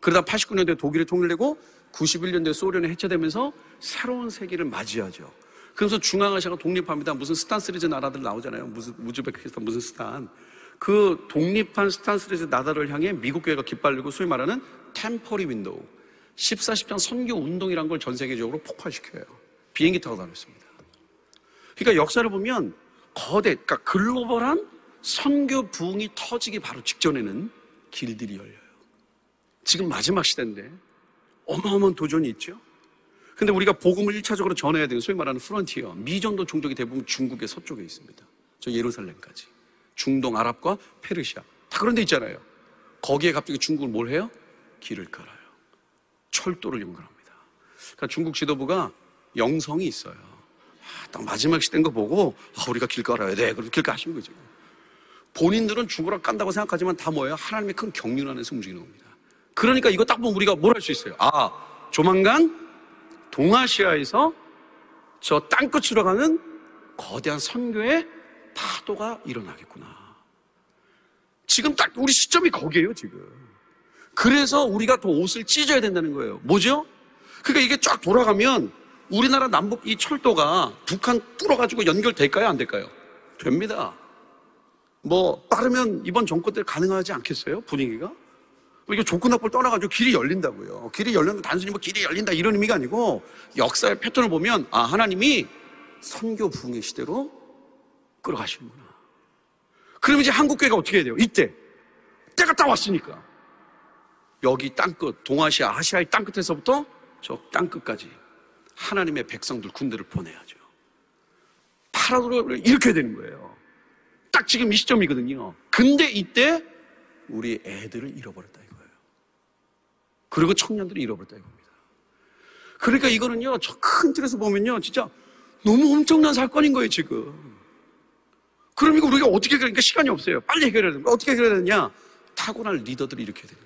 그러다 89년도에 독일이 통일되고 91년도에 소련이 해체되면서 새로운 세계를 맞이하죠. 그래서 중앙아시아가 독립합니다. 무슨 스탄 시리즈 나라들 나오잖아요. 무슨 우즈베키스탄 무슨 스탄. 그 독립한 스탄 시리즈 나라를 향해 미국 교회가 깃발 들고 소위 말하는 Ten Forty Window 14, 10창 선교 운동이란 걸 전 세계적으로 폭발시켜요. 비행기 타고 다녔습니다. 그러니까 역사를 보면 거대, 그러니까 글로벌한 선교 부흥이 터지기 바로 직전에는 길들이 열려요. 지금 마지막 시대인데 어마어마한 도전이 있죠. 근데 우리가 복음을 1차적으로 전해야 되는 소위 말하는 프런티어, 미전도 종족이 대부분 중국의 서쪽에 있습니다. 저 예루살렘까지. 중동, 아랍과 페르시아. 다 그런 데 있잖아요. 거기에 갑자기 중국을 뭘 해요? 길을 깔아요. 철도를 연결합니다. 그러니까 중국 지도부가 영성이 있어요. 아, 딱 마지막 시대인 거 보고 아, 우리가 길 깔아야 돼. 그래서 길 까신 거죠. 본인들은 죽으러 깐다고 생각하지만 다 뭐예요? 하나님의 큰 경륜 안에서 움직이는 겁니다. 그러니까 이거 딱 보면 우리가 뭘 할 수 있어요? 아, 조만간 동아시아에서 저 땅끝으로 가는 거대한 선교의 파도가 일어나겠구나. 지금 딱 우리 시점이 거기에요, 지금. 그래서 우리가 더 옷을 찢어야 된다는 거예요. 뭐죠? 그러니까 이게 쫙 돌아가면 우리나라 남북 이 철도가 북한 뚫어가지고 연결될까요? 안 될까요? 됩니다. 뭐, 빠르면 이번 정권 때 가능하지 않겠어요? 분위기가? 이게 좋고 나쁠 떠나가지고 길이 열린다고요. 길이 열리는 단순히 뭐 길이 열린다 이런 의미가 아니고 역사의 패턴을 보면 아, 하나님이 선교 부흥의 시대로 끌어가시는구나. 그럼 이제 한국교회가 어떻게 해야 돼요? 이때. 때가 딱 왔으니까. 여기 땅끝, 동아시아, 아시아의 땅끝에서부터 저 땅끝까지 하나님의 백성들 군대를 보내야죠. 파라도를 일으켜야 되는 거예요. 딱 지금 이 시점이거든요. 근데 이때 우리 애들을 잃어버렸다 이거예요. 그리고 청년들을 잃어버렸다 이겁니다. 그러니까 이거는요, 저 큰 틀에서 보면요, 진짜 너무 엄청난 사건인 거예요, 지금. 그럼 이거 우리가 어떻게 해결하니까 시간이 없어요. 빨리 해결해야 되는 거 어떻게 해결해야 되느냐? 타고날 리더들을 일으켜야 되는 거예요.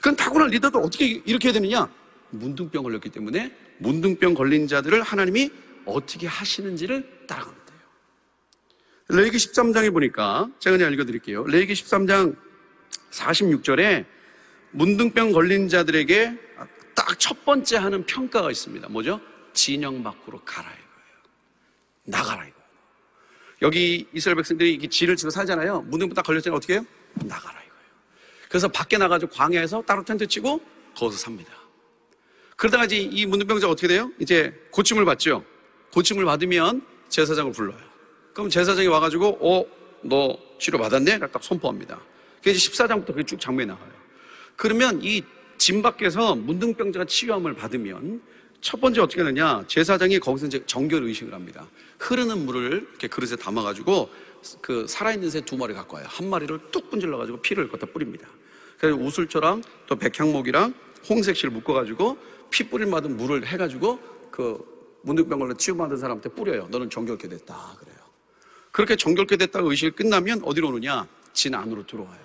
그럼 타고난 리더들 어떻게 일으켜야 되느냐? 문둥병 걸렸기 때문에 문둥병 걸린 자들을 하나님이 어떻게 하시는지를 돼요. 레이기 13장에 보니까 제가 그냥 읽어드릴게요. 레이기 13장 46절에 문둥병 걸린 자들에게 딱 첫 번째 하는 평가가 있습니다. 뭐죠? 진영 밖으로 가라 이거예요. 나가라 이거. 여기 이스라엘 백성들이 이렇게 진을 치고 살잖아요. 문둥병 딱 걸렸잖아요. 어떻게 해요? 나가라. 그래서 밖에 나가지고 광야에서 따로 텐트 치고 거기서 삽니다. 그러다가 이제 이 문둥병자가 어떻게 돼요? 이제 고침을 받죠. 고침을 받으면 제사장을 불러요. 그럼 제사장이 와가지고, 어, 너 치료 받았네? 딱 선포합니다. 그게 이제 14장부터 그게 쭉 장면이 나와요. 그러면 이 진 밖에서 문둥병자가 치유함을 받으면 첫 번째 어떻게 하느냐? 제사장이 거기서 이제 정결 의식을 합니다. 흐르는 물을 이렇게 그릇에 담아가지고 그 살아있는 새 두 마리 갖고 와요. 한 마리를 뚝 분질러가지고 피를 갖다 뿌립니다. 그래서 우술초랑 또 백향목이랑 홍색실 묶어가지고 피 뿌릴 만한 물을 해가지고 그 문득병 걸로 치유받은 사람한테 뿌려요. 너는 정결케 됐다. 그래요. 그렇게 정결케 됐다고 의식이 끝나면 어디로 오느냐? 진 안으로 들어와요.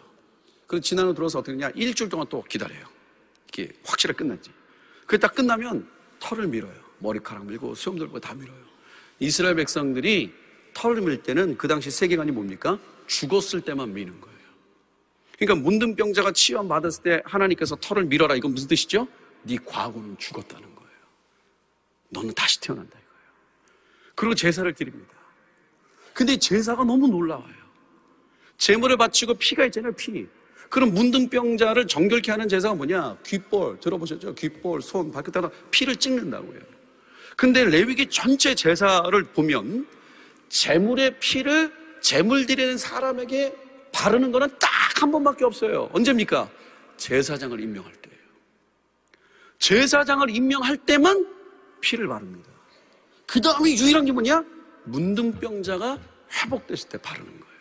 그래서 진 안으로 들어와서 어떻게 하냐? 일주일 동안 또 기다려요. 이게 확실하게 끝났지. 그게 딱 끝나면 털을 밀어요. 머리카락 밀고 수염 들고 다 밀어요. 이스라엘 백성들이 털을 밀 때는 그 당시 세계관이 뭡니까? 죽었을 때만 미는 거예요. 그러니까 문둥병자가 치유함 받았을 때 하나님께서 털을 밀어라. 이건 무슨 뜻이죠? 네 과거는 죽었다는 거예요. 너는 다시 태어난다 이거예요. 그리고 제사를 드립니다. 근데 제사가 너무 놀라워요. 제물을 바치고 피가 있잖아요, 피. 그럼 문둥병자를 정결케 하는 제사가 뭐냐? 귓볼 들어보셨죠? 귓볼, 손, 발끝에다 피를 찍는다고요. 근데 레위기 전체 제사를 보면 재물의 피를 재물 드리는 사람에게 바르는 거는 딱 한 번밖에 없어요. 언제입니까? 제사장을 임명할 때예요. 제사장을 임명할 때만 피를 바릅니다. 그 다음에 유일한 게 뭐냐? 문둥병자가 회복됐을 때 바르는 거예요.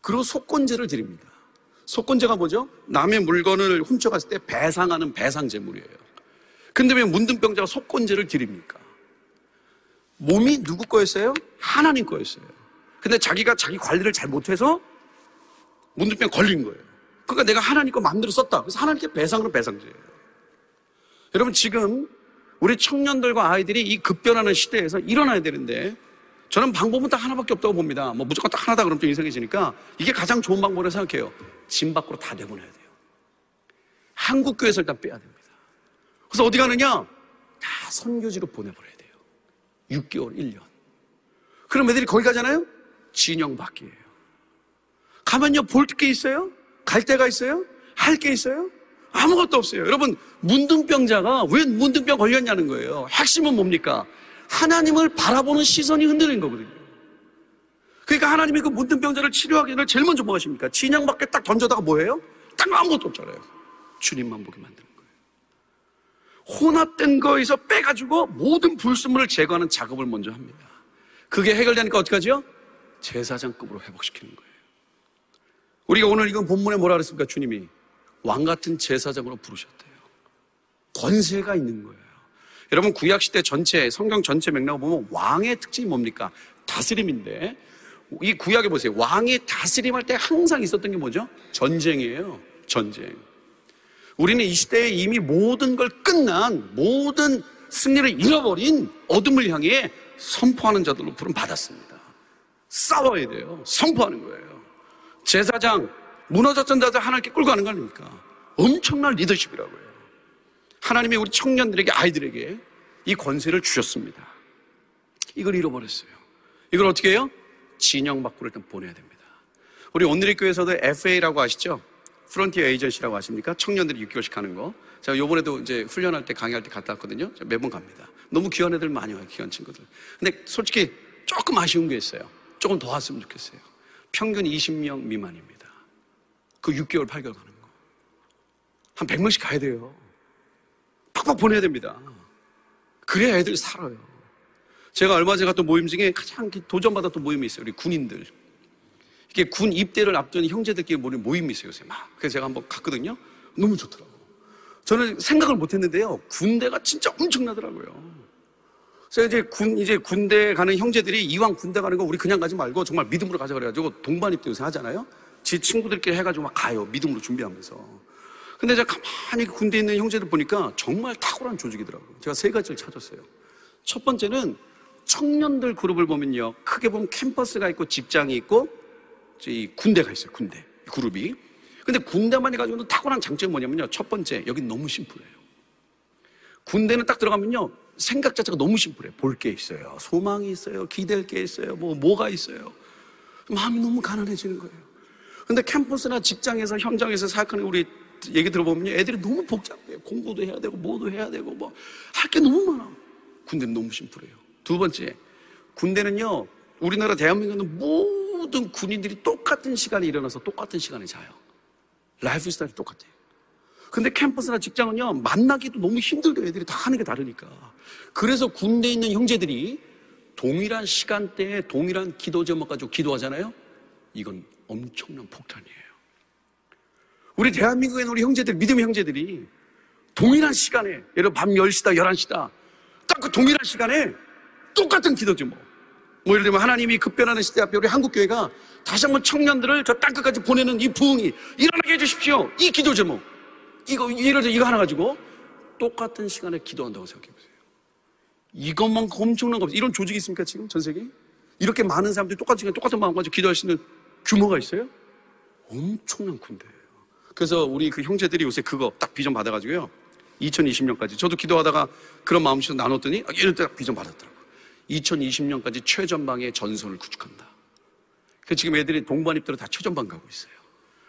그리고 속건제를 드립니다. 속건제가 뭐죠? 남의 물건을 훔쳐갔을 때 배상하는 배상제물이에요. 근데 왜 문둥병자가 속건제를 드립니까? 몸이 누구 거였어요? 하나님 거였어요. 근데 자기가 자기 관리를 잘 못해서 문둥병 걸린 거예요. 그러니까 내가 하나님 거 마음대로 썼다. 그래서 하나님께 배상으로 배상제예요. 여러분 지금 우리 청년들과 아이들이 이 급변하는 시대에서 일어나야 되는데 저는 방법은 딱 하나밖에 없다고 봅니다. 뭐 무조건 딱 하나다 그러면 좀 이상해지니까 이게 가장 좋은 방법으로 생각해요. 짐 밖으로 다 내보내야 돼요. 한국 교회에서 일단 빼야 됩니다. 그래서 어디 가느냐? 다 선교지로 보내버려야 돼요. 6개월, 1년. 그럼 애들이 거기 가잖아요? 진영받기예요. 가면요, 볼 게 있어요? 갈 데가 있어요? 할 게 있어요? 아무것도 없어요. 여러분, 문둥병자가 왜 문둥병 걸렸냐는 거예요. 핵심은 뭡니까? 하나님을 바라보는 시선이 흔들린 거거든요. 그러니까 하나님이 그 문둥병자를 치료하기 전에 제일 먼저 뭐 하십니까? 진양 밖에 딱 던져다가 뭐예요? 딱 아무것도 없잖아요. 주님만 보게 만드는 거예요. 혼합된 거에서 빼가지고 모든 불순물을 제거하는 작업을 먼저 합니다. 그게 해결되니까 어떻게 하죠? 제사장급으로 회복시키는 거예요. 우리가 오늘 이건 본문에 뭐라 그랬습니까? 주님이 왕 같은 제사장으로 부르셨대요. 권세가 있는 거예요. 여러분 구약 시대 전체 성경 전체 맥락을 보면 왕의 특징이 뭡니까? 다스림인데 이 구약에 보세요. 왕이 다스림할 때 항상 있었던 게 뭐죠? 전쟁이에요. 전쟁. 우리는 이 시대에 이미 모든 걸 끝난 모든 승리를 잃어버린 어둠을 향해 선포하는 자들로 부름 받았습니다. 싸워야 돼요. 선포하는 거예요. 제사장, 무너졌던 자들 하나님께 끌고 가는 거 아닙니까? 엄청난 리더십이라고요. 하나님이 우리 청년들에게, 아이들에게 이 권세를 주셨습니다. 이걸 잃어버렸어요. 이걸 어떻게 해요? 진영 밖으로 일단 보내야 됩니다. 우리 오늘의 교회에서도 FA라고 아시죠? 프론티어 에이전시라고 아십니까? 청년들이 6개월씩 하는 거. 제가 요번에도 이제 훈련할 때 강의할 때 갔다 왔거든요. 매번 갑니다. 너무 귀한 애들 많이 와요, 귀한 친구들. 근데 솔직히 조금 아쉬운 게 있어요. 조금 더 왔으면 좋겠어요. 평균 20명 미만입니다. 그 6개월, 8개월 가는 거. 한 100명씩 가야 돼요. 팍팍 보내야 됩니다. 그래야 애들 살아요. 제가 얼마 전에 갔던 모임 중에 가장 도전받았던 모임이 있어요. 우리 군인들. 이게 군 입대를 앞둔 형제들끼리 모임이 있어요. 요새 막. 그래서 제가 한번 갔거든요. 너무 좋더라고요. 저는 생각을 못 했는데요. 군대가 진짜 엄청나더라고요. 그래서 이제 군, 이제 군대 가는 형제들이 이왕 군대 가는 거 우리 그냥 가지 말고 정말 믿음으로 가자 그래가지고 동반 입대 요새 하잖아요. 지 친구들끼리 해가지고 막 가요. 믿음으로 준비하면서. 근데 제가 가만히 군대에 있는 형제들 보니까 정말 탁월한 조직이더라고요. 제가 세 가지를 찾았어요. 첫 번째는 청년들 그룹을 보면요. 크게 보면 캠퍼스가 있고 직장이 있고 이 군대가 있어요. 군대. 그룹이. 근데 군대만 해가지고는 탁월한 장점이 뭐냐면요. 첫 번째, 여긴 너무 심플해요. 군대는 딱 들어가면요. 생각 자체가 너무 심플해. 볼 게 있어요. 소망이 있어요. 기댈 게 있어요. 뭐, 뭐가 있어요. 마음이 너무 가난해지는 거예요. 근데 캠퍼스나 직장에서, 현장에서 사역하는 우리 얘기 들어보면 애들이 너무 복잡해요. 공부도 해야 되고, 뭐도 해야 되고, 뭐, 할 게 너무 많아. 군대는 너무 심플해요. 두 번째, 군대는요, 우리나라 대한민국은 모든 군인들이 똑같은 시간에 일어나서 똑같은 시간에 자요. 라이프 스타일이 똑같아요. 근데 캠퍼스나 직장은요, 만나기도 너무 힘들고 애들이 다 하는 게 다르니까. 그래서 군대에 있는 형제들이 동일한 시간대에 동일한 기도 제목 가지고 기도하잖아요? 이건 엄청난 폭탄이에요. 우리 대한민국에 우리 형제들, 믿음의 형제들이 동일한 시간에, 예를 밤 10시다, 11시다, 딱 그 동일한 시간에 똑같은 기도 제목. 뭐 예를 들면 하나님이 급변하는 시대 앞에 우리 한국교회가 다시 한번 청년들을 저 땅끝까지 보내는 이 부흥이 일어나게 해주십시오. 이 기도 제목. 이거, 예를 들어 이거 하나 가지고 똑같은 시간에 기도한다고 생각해 보세요. 이것만 엄청난 거 없어요. 이런 조직이 있습니까, 지금 전 세계에? 이렇게 많은 사람들이 똑같은 시간에 똑같은 마음 가지고 기도할 수 있는 규모가 있어요? 엄청난 군대예요. 그래서 우리 그 형제들이 요새 그거 딱 비전 받아가지고요. 2020년까지. 저도 기도하다가 그런 마음씨로 나눴더니 아, 이럴 때 비전 받았더라고요. 2020년까지 최전방의 전선을 구축한다. 그 지금 애들이 동반 입대로 다 최전방 가고 있어요.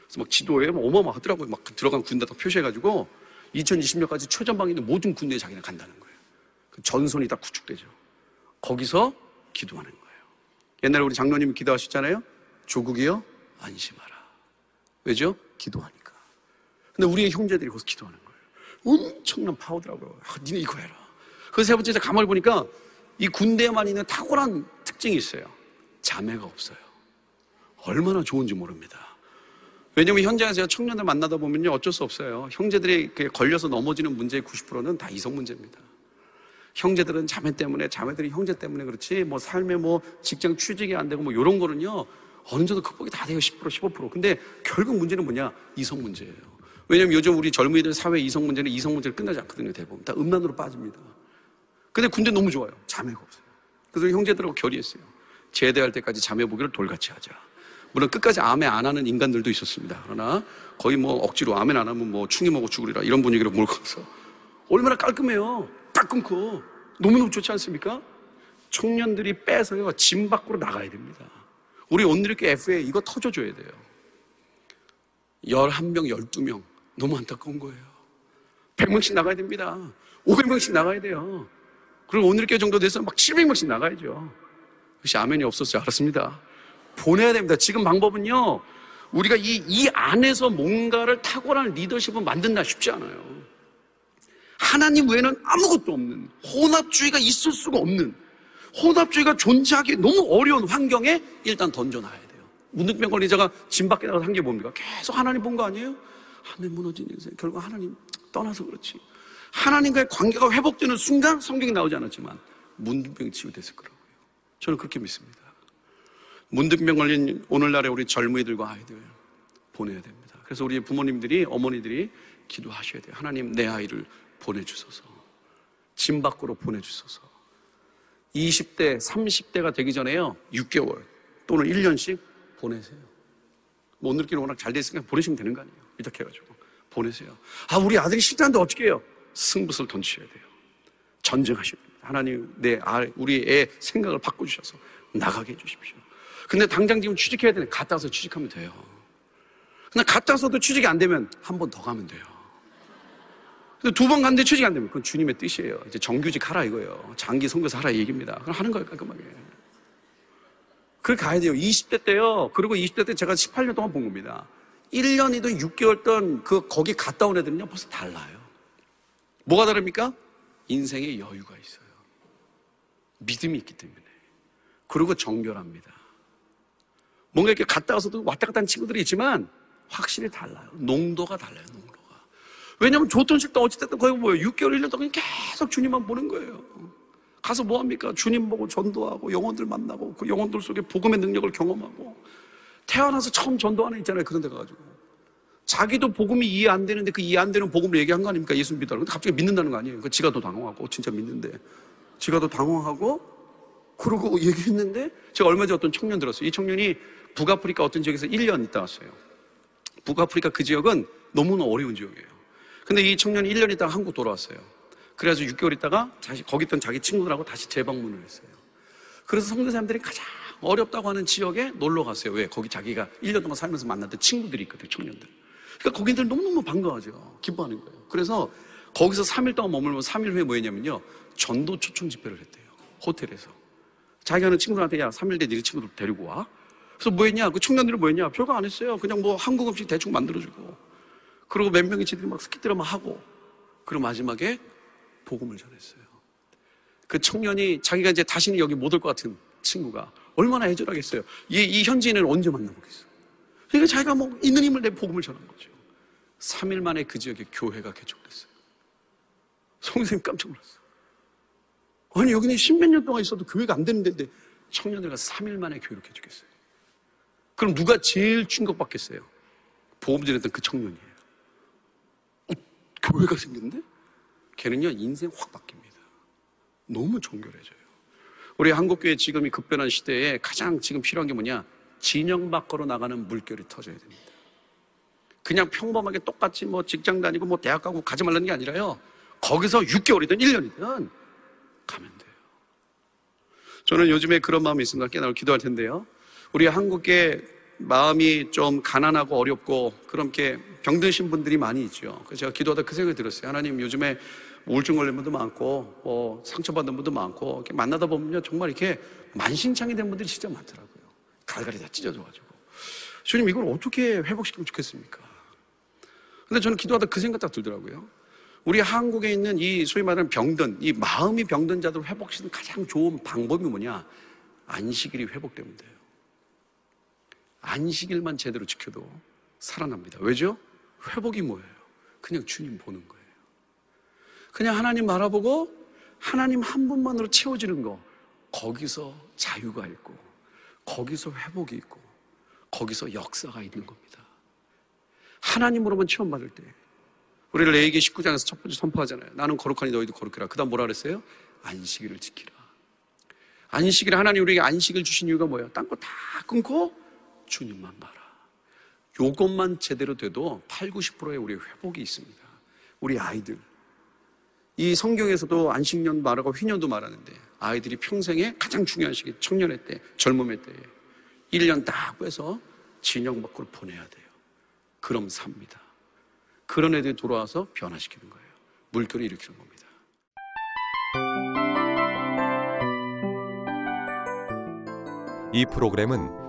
그래서 막 지도에 막 어마어마하더라고요. 막 들어간 군대 다 표시해가지고 2020년까지 최전방에 있는 모든 군대에 자기는 간다는 거예요. 그 전선이 다 구축되죠. 거기서 기도하는 거예요. 옛날에 우리 장로님이 기도하셨잖아요. 조국이여 안심하라. 왜죠? 기도하니까. 근데 우리의 형제들이 거기서 기도하는 거예요. 엄청난 파워더라고요. 아, 니네 이거 해라. 그래서 세 번째 가만히 보니까 이 군대에만 있는 탁월한 특징이 있어요. 자매가 없어요. 얼마나 좋은지 모릅니다. 왜냐면 현장에서 제가 청년들 만나다 보면요. 어쩔 수 없어요. 형제들이 걸려서 넘어지는 문제의 90%는 다 이성 문제입니다. 형제들은 자매 때문에, 자매들이 형제 때문에 그렇지, 뭐 삶에 뭐 직장 취직이 안 되고 뭐 이런 거는요. 어느 정도 극복이 다 돼요. 10%, 15%. 근데 결국 문제는 뭐냐? 이성 문제예요. 왜냐면 요즘 우리 젊은이들 사회 이성 문제는 이성 문제를 끝나지 않거든요. 대부분. 다 음란으로 빠집니다. 근데 군대 너무 좋아요. 자매가 없어요. 그래서 형제들하고 결의했어요. 제대할 때까지 자매 보기를 돌같이 하자. 물론 끝까지 아멘 안 하는 인간들도 있었습니다. 그러나 거의 뭐 억지로 아멘 안 하면 뭐 충이 먹어 죽으리라 이런 분위기로 몰고 가서 얼마나 깔끔해요. 딱 끊고 너무너무 좋지 않습니까? 청년들이 빼서요 짐 밖으로 나가야 됩니다. 우리 온누리교 FA 이거 터져줘야 돼요. 11명, 12명 너무 안타까운 거예요. 100명씩 나가야 됩니다. 500명씩 나가야 돼요. 그리고 오늘교 정도 돼서 막 700명씩 나가야죠. 그것이 아멘이 없었어요. 알았습니다. 보내야 됩니다. 지금 방법은요, 우리가 이, 이 안에서 뭔가를 탁월한 리더십을 만든다 쉽지 않아요. 하나님 외에는 아무것도 없는, 혼합주의가 있을 수가 없는, 혼합주의가 존재하기 너무 어려운 환경에 일단 던져놔야 돼요. 문득병 걸리자가 짐 밖에 나가서 한 게 뭡니까? 계속 하나님 본 거 아니에요? 하나님 무너진 인생. 결국 하나님 떠나서 그렇지. 하나님과의 관계가 회복되는 순간 성경이 나오지 않았지만 문득병이 치유됐을 거라고요. 저는 그렇게 믿습니다. 문득병 걸린 오늘날의 우리 젊은이들과 아이들 보내야 됩니다. 그래서 우리 부모님들이 어머니들이 기도하셔야 돼요. 하나님 내 아이를 보내주소서. 짐 밖으로 보내주소서. 20대, 30대가 되기 전에요. 6개월 또는 1년씩 보내세요. 뭐 오늘끼리 워낙 잘 됐으니까 보내시면 되는 거 아니에요. 이렇게 해가지고 보내세요. 아 우리 아들이 싫다는데 어떻게 해요? 승부를 던지셔야 돼요. 전쟁하셔야 됩니다. 하나님 내 아, 우리 애 생각을 바꿔주셔서 나가게 해주십시오. 근데 당장 지금 취직해야 되는데 갔다 와서 취직하면 돼요. 근데 갔다 와서도 취직이 안 되면 한 번 더 가면 돼요. 근데 두 번 갔는데 취직이 안 되면 그건 주님의 뜻이에요. 이제 정규직 하라 이거예요. 장기 선교사 하라 얘기입니다. 그럼 하는 거예요, 깔끔하게. 그렇게 가야 돼요. 20대 때요. 그리고 20대 때 제가 18년 동안 본 겁니다. 1년이든 6개월 든 그 거기 갔다 온 애들은요 벌써 달라요. 뭐가 다릅니까? 인생에 여유가 있어요. 믿음이 있기 때문에. 그리고 정결합니다. 뭔가 이렇게 갔다 와서도 왔다 갔다 하는 친구들이 있지만 확실히 달라요. 농도가 달라요, 농도가. 왜냐면 좋던 싫던 어찌됐든 거의 뭐예요. 6개월, 1년 동안 계속 주님만 보는 거예요. 가서 뭐 합니까? 주님 보고 전도하고 영혼들 만나고 그 영혼들 속에 복음의 능력을 경험하고 태어나서 처음 전도하는 있잖아요. 그런 데 가가지고. 자기도 복음이 이해 안 되는데 그 이해 안 되는 복음을 얘기한 거 아닙니까? 예수 믿어라. 근데 갑자기 믿는다는 거 아니에요. 그 지가 더 당황하고, 진짜 믿는데. 지가 더 당황하고, 그러고 얘기했는데, 제가 얼마 전에 어떤 청년 들었어요. 이 청년이 북아프리카 어떤 지역에서 1년 있다 왔어요. 북아프리카 그 지역은 너무나 어려운 지역이에요. 근데 이 청년이 1년 있다가 한국 돌아왔어요. 그래서 6개월 있다가 다시 거기 있던 자기 친구들하고 다시 재방문을 했어요. 그래서 성도사님들이 가장 어렵다고 하는 지역에 놀러 갔어요. 왜? 거기 자기가 1년 동안 살면서 만났던 친구들이 있거든요, 청년들. 그러니까 거기들 너무너무 반가워하죠. 기뻐하는 거예요. 그래서 거기서 3일 동안 머물면 3일 후에 뭐 했냐면요. 전도 초청 집회를 했대요. 호텔에서. 자기 하는 친구들한테 야, 3일 뒤에 네 친구들 데리고 와. 그래서 뭐 했냐? 그 청년들이 뭐 했냐? 별거 안 했어요. 그냥 뭐 한국 음식 대충 만들어주고. 그리고 몇 명이 지들이 막 스키 드라마 하고. 그리고 마지막에 복음을 전했어요. 그 청년이 자기가 이제 다시는 여기 못 올 것 같은 친구가 얼마나 애절하겠어요. 이, 이 현지인은 언제 만나보겠어요. 그러니까 자기가 뭐 있는 힘을 내 복음을 전한 거죠. 3일 만에 그 지역에 교회가 개척됐어요. 성생님 깜짝 놀랐어요. 아니 여기는 십몇 년 동안 있어도 교회가 안 되는 데인데 청년들과 3일 만에 교회를 개척했어요. 그럼 누가 제일 충격받겠어요? 복음 전했던 그 청년이에요. 어, 교회가 생겼는데? 걔는요 인생 확 바뀝니다. 너무 정결해져요. 우리 한국교회 지금 이 급변한 시대에 가장 지금 필요한 게 뭐냐? 진영 밖으로 나가는 물결이 터져야 됩니다. 그냥 평범하게 똑같이 뭐 직장 다니고 뭐 대학 가고 가지 말라는 게 아니라요. 거기서 6개월이든 1년이든 가면 돼요. 저는 요즘에 그런 마음이 있습니다. 깨달을 기도할 텐데요. 우리 한국에 마음이 좀 가난하고 어렵고 그렇게 병드신 분들이 많이 있죠. 그래서 제가 기도하다 그 생각이 들었어요. 하나님 요즘에 우울증 걸린 분도 많고, 뭐 상처받은 분도 많고, 이렇게 만나다 보면요. 정말 이렇게 만신창이 된 분들이 진짜 많더라고요. 갈갈이 다 찢어져가지고. 주님, 이걸 어떻게 회복시키면 좋겠습니까? 근데 저는 기도하다 그 생각 딱 들더라고요. 우리 한국에 있는 이 소위 말하는 병든, 이 마음이 병든 자들 회복시키는 가장 좋은 방법이 뭐냐? 안식일이 회복되면 돼요. 안식일만 제대로 지켜도 살아납니다. 왜죠? 회복이 뭐예요? 그냥 주님 보는 거예요. 그냥 하나님 바라보고 하나님 한 분만으로 채워지는 거. 거기서 자유가 있고, 거기서 회복이 있고, 거기서 역사가 있는 겁니다. 하나님으로만 체험받을 때. 우리를 레이기 19장에서 첫 번째 선포하잖아요. 나는 거룩하니 너희도 거룩해라. 그 다음 뭐라 그랬어요? 안식일을 지키라. 안식일, 하나님 우리에게 안식을 주신 이유가 뭐예요? 딴 거 다 끊고 주님만 봐라. 요것만 제대로 돼도 8, 90%의 우리 회복이 있습니다. 우리 아이들. 이 성경에서도 안식년 말하고 휘년도 말하는데 아이들이 평생에 가장 중요한 시기 청년의 때, 젊음의 때에 1년 딱 빼서 진영 밖으로 보내야 돼요. 그럼 삽니다. 그런 애들이 돌아와서 변화시키는 거예요. 물결을 일으키는 겁니다. 이 프로그램은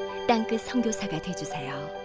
땅끝 선교사가 되주세요.